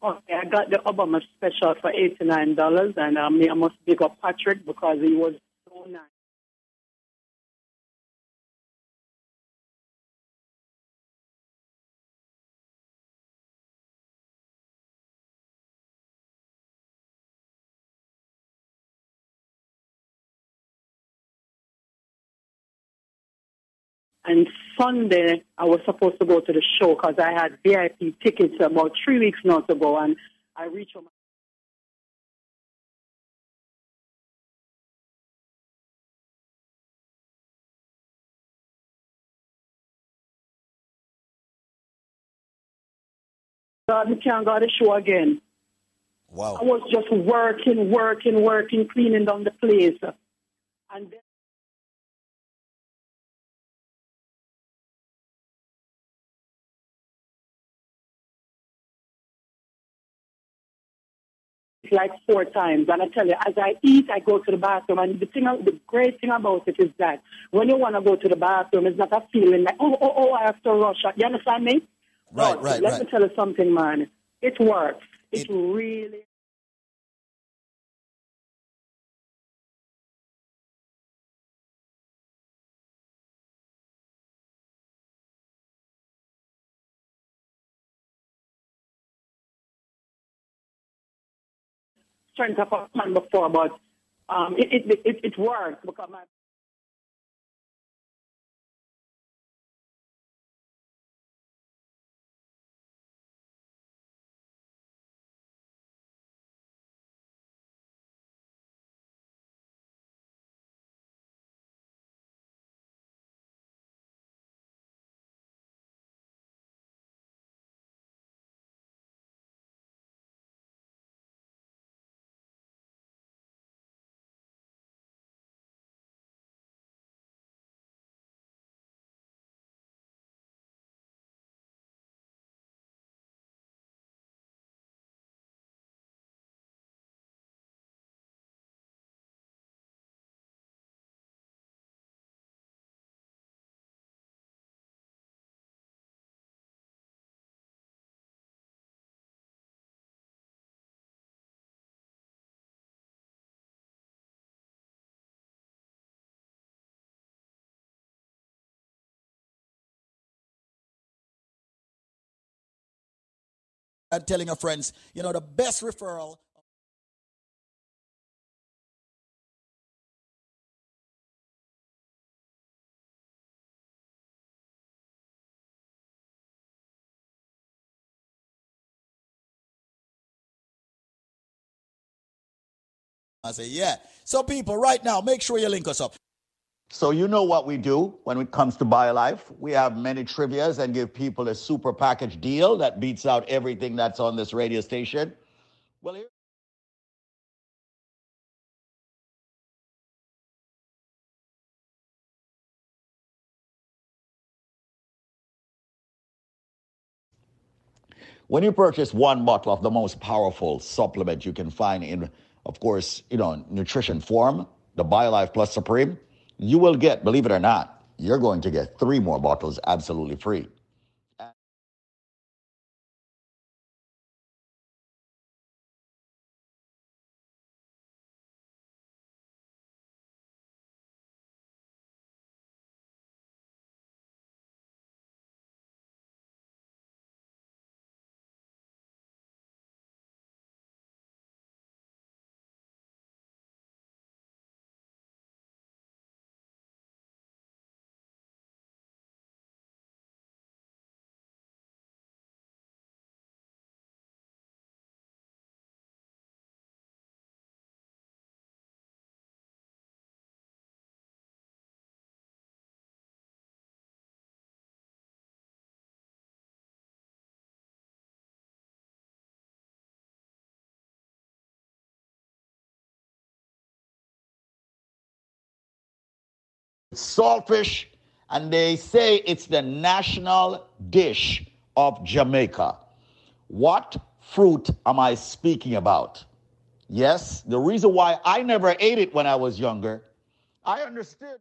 Okay, I got the Obama special for eighty-nine dollars, and um, I must big up Patrick because he was so nice. And Sunday, I was supposed to go to the show because I had VIP tickets about three weeks now to go, and I reached home. God, we can't go to the show again. Wow. I was just working, working, working, cleaning down the place. And then like four times. And I tell you, as I eat, I go to the bathroom. And the thing, the great thing about it is that when you want to go to the bathroom, it's not a feeling like, oh, oh, oh, I have to rush. You understand me? Right, But right, Let right. me tell you something, man. It works. It, really strength of a man before, but um, it, it, it, it worked because my telling your friends, you know, the best referral. I say, yeah. So, people, right now, make sure you link us up. So, you know what we do when it comes to BioLife. We have many trivias and give people a super package deal that beats out everything that's on this radio station. Well, here. When you purchase one bottle of the most powerful supplement you can find in, of course, you know, nutrition form, the BioLife Plus Supreme, you will get, believe it or not, you're going to get three more bottles absolutely free. Saltfish, and they say it's the national dish of Jamaica. What fruit am I speaking about? Yes, the reason why I never ate it when I was younger, I understood.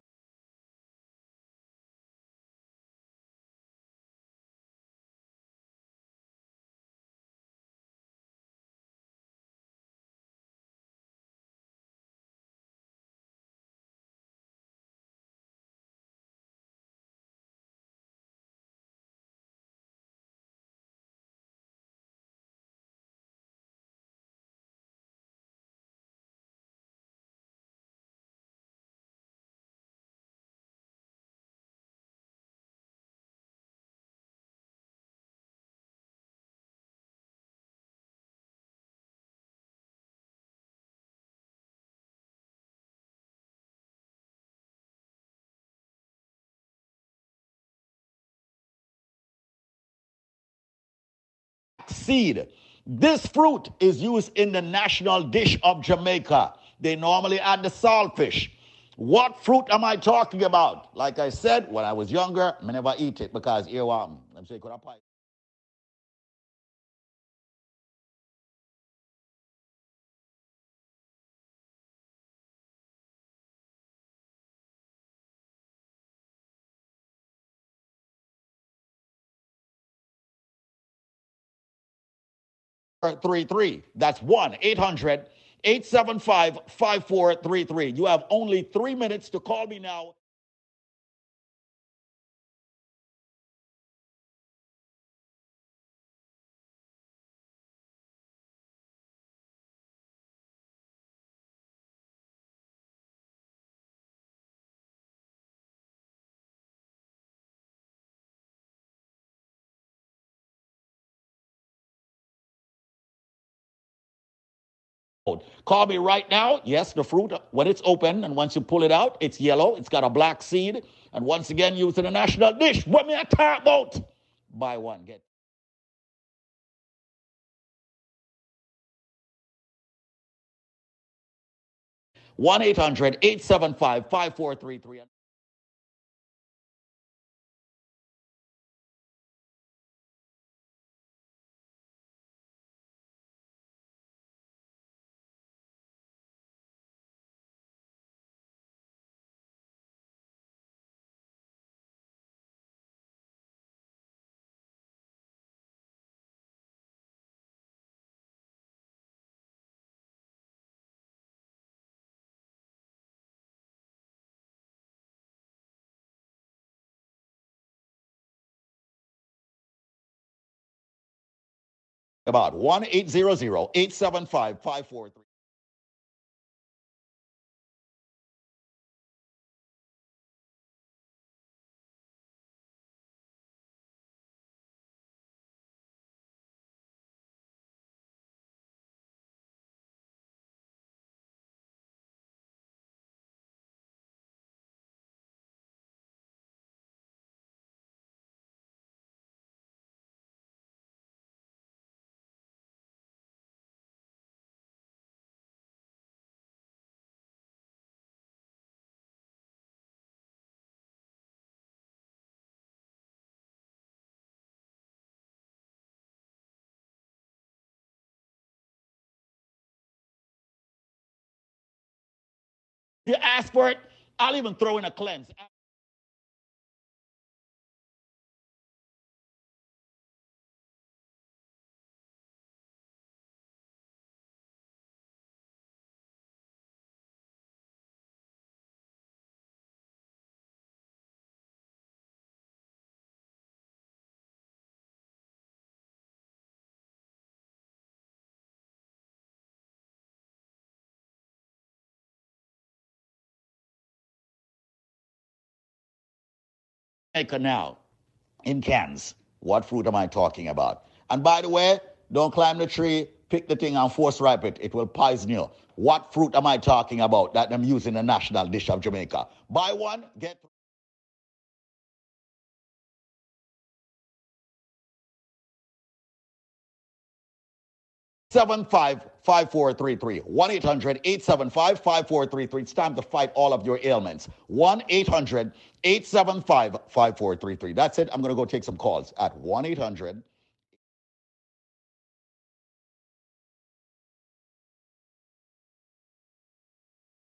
Seed. This fruit is used in the national dish of Jamaica. They normally add the saltfish. What fruit am I talking about? Like I said, when I was younger, I never eat it because earworm. I'm saying, could I pie? Three three. That's one eight hundred 875 5433. You have only three minutes to call me now. Call me right now. Yes, the fruit, when it's open and once you pull it out, it's yellow. It's got a black seed. And once again, used in a national dish. What me I talk about? Buy one, get one 875 5433 about 1 875 5433 You ask for it, I'll even throw in a cleanse. Now in cans. What fruit am I talking about? And by the way, don't climb the tree, pick the thing and force ripe it. It will poison you. What fruit am I talking about that I'm using the national dish of Jamaica? Buy one, get 875 5433. 1 800 875 5433. It's time to fight all of your ailments. 1 800 875 5433. That's it. I'm going to go take some calls at 1 800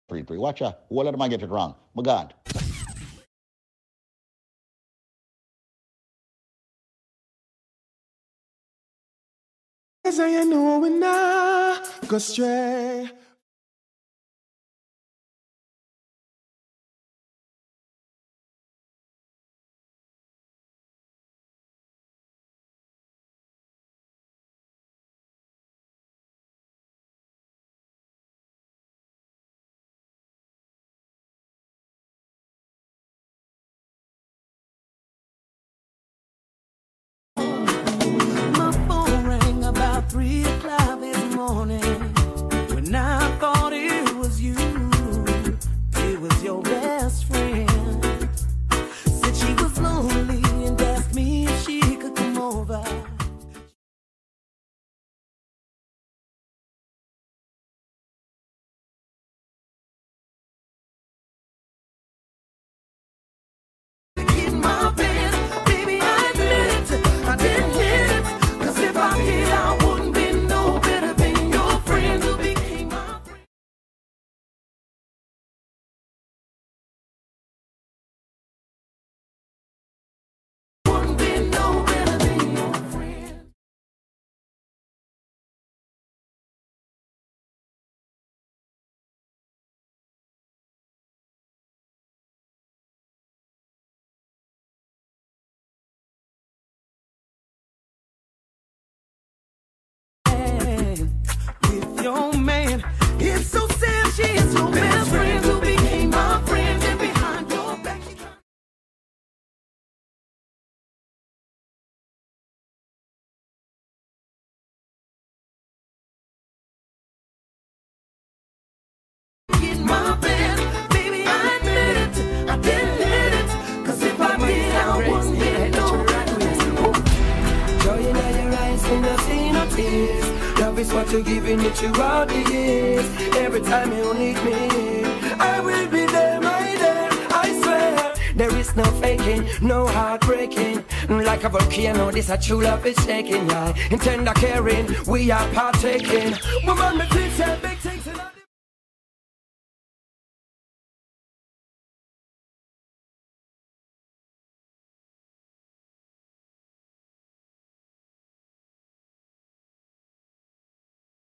800- Watch out. What did I get it wrong? My God. As I know when I go stray. With your Like a volcano, this a true love is shaking, yeah. In tender caring, we are partaking. Woman, me feel say big things in a-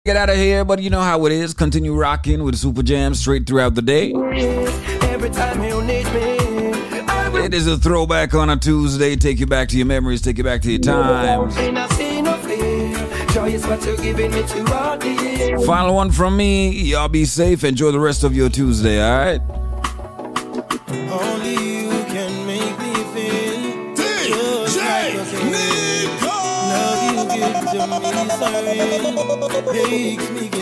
Get out of here, but you know how it is. Continue rocking with Super Jam straight throughout the day. Every time you need me, I It is a throwback on a Tuesday. Take you back to your memories, take you back to your times. be not see no fear. Joy is what you're giving me throughout the years. Final one from me. Y'all be safe. Enjoy the rest of your Tuesday, all right? Only you can make me feel just like a king. Love you give to me, sorry, makes me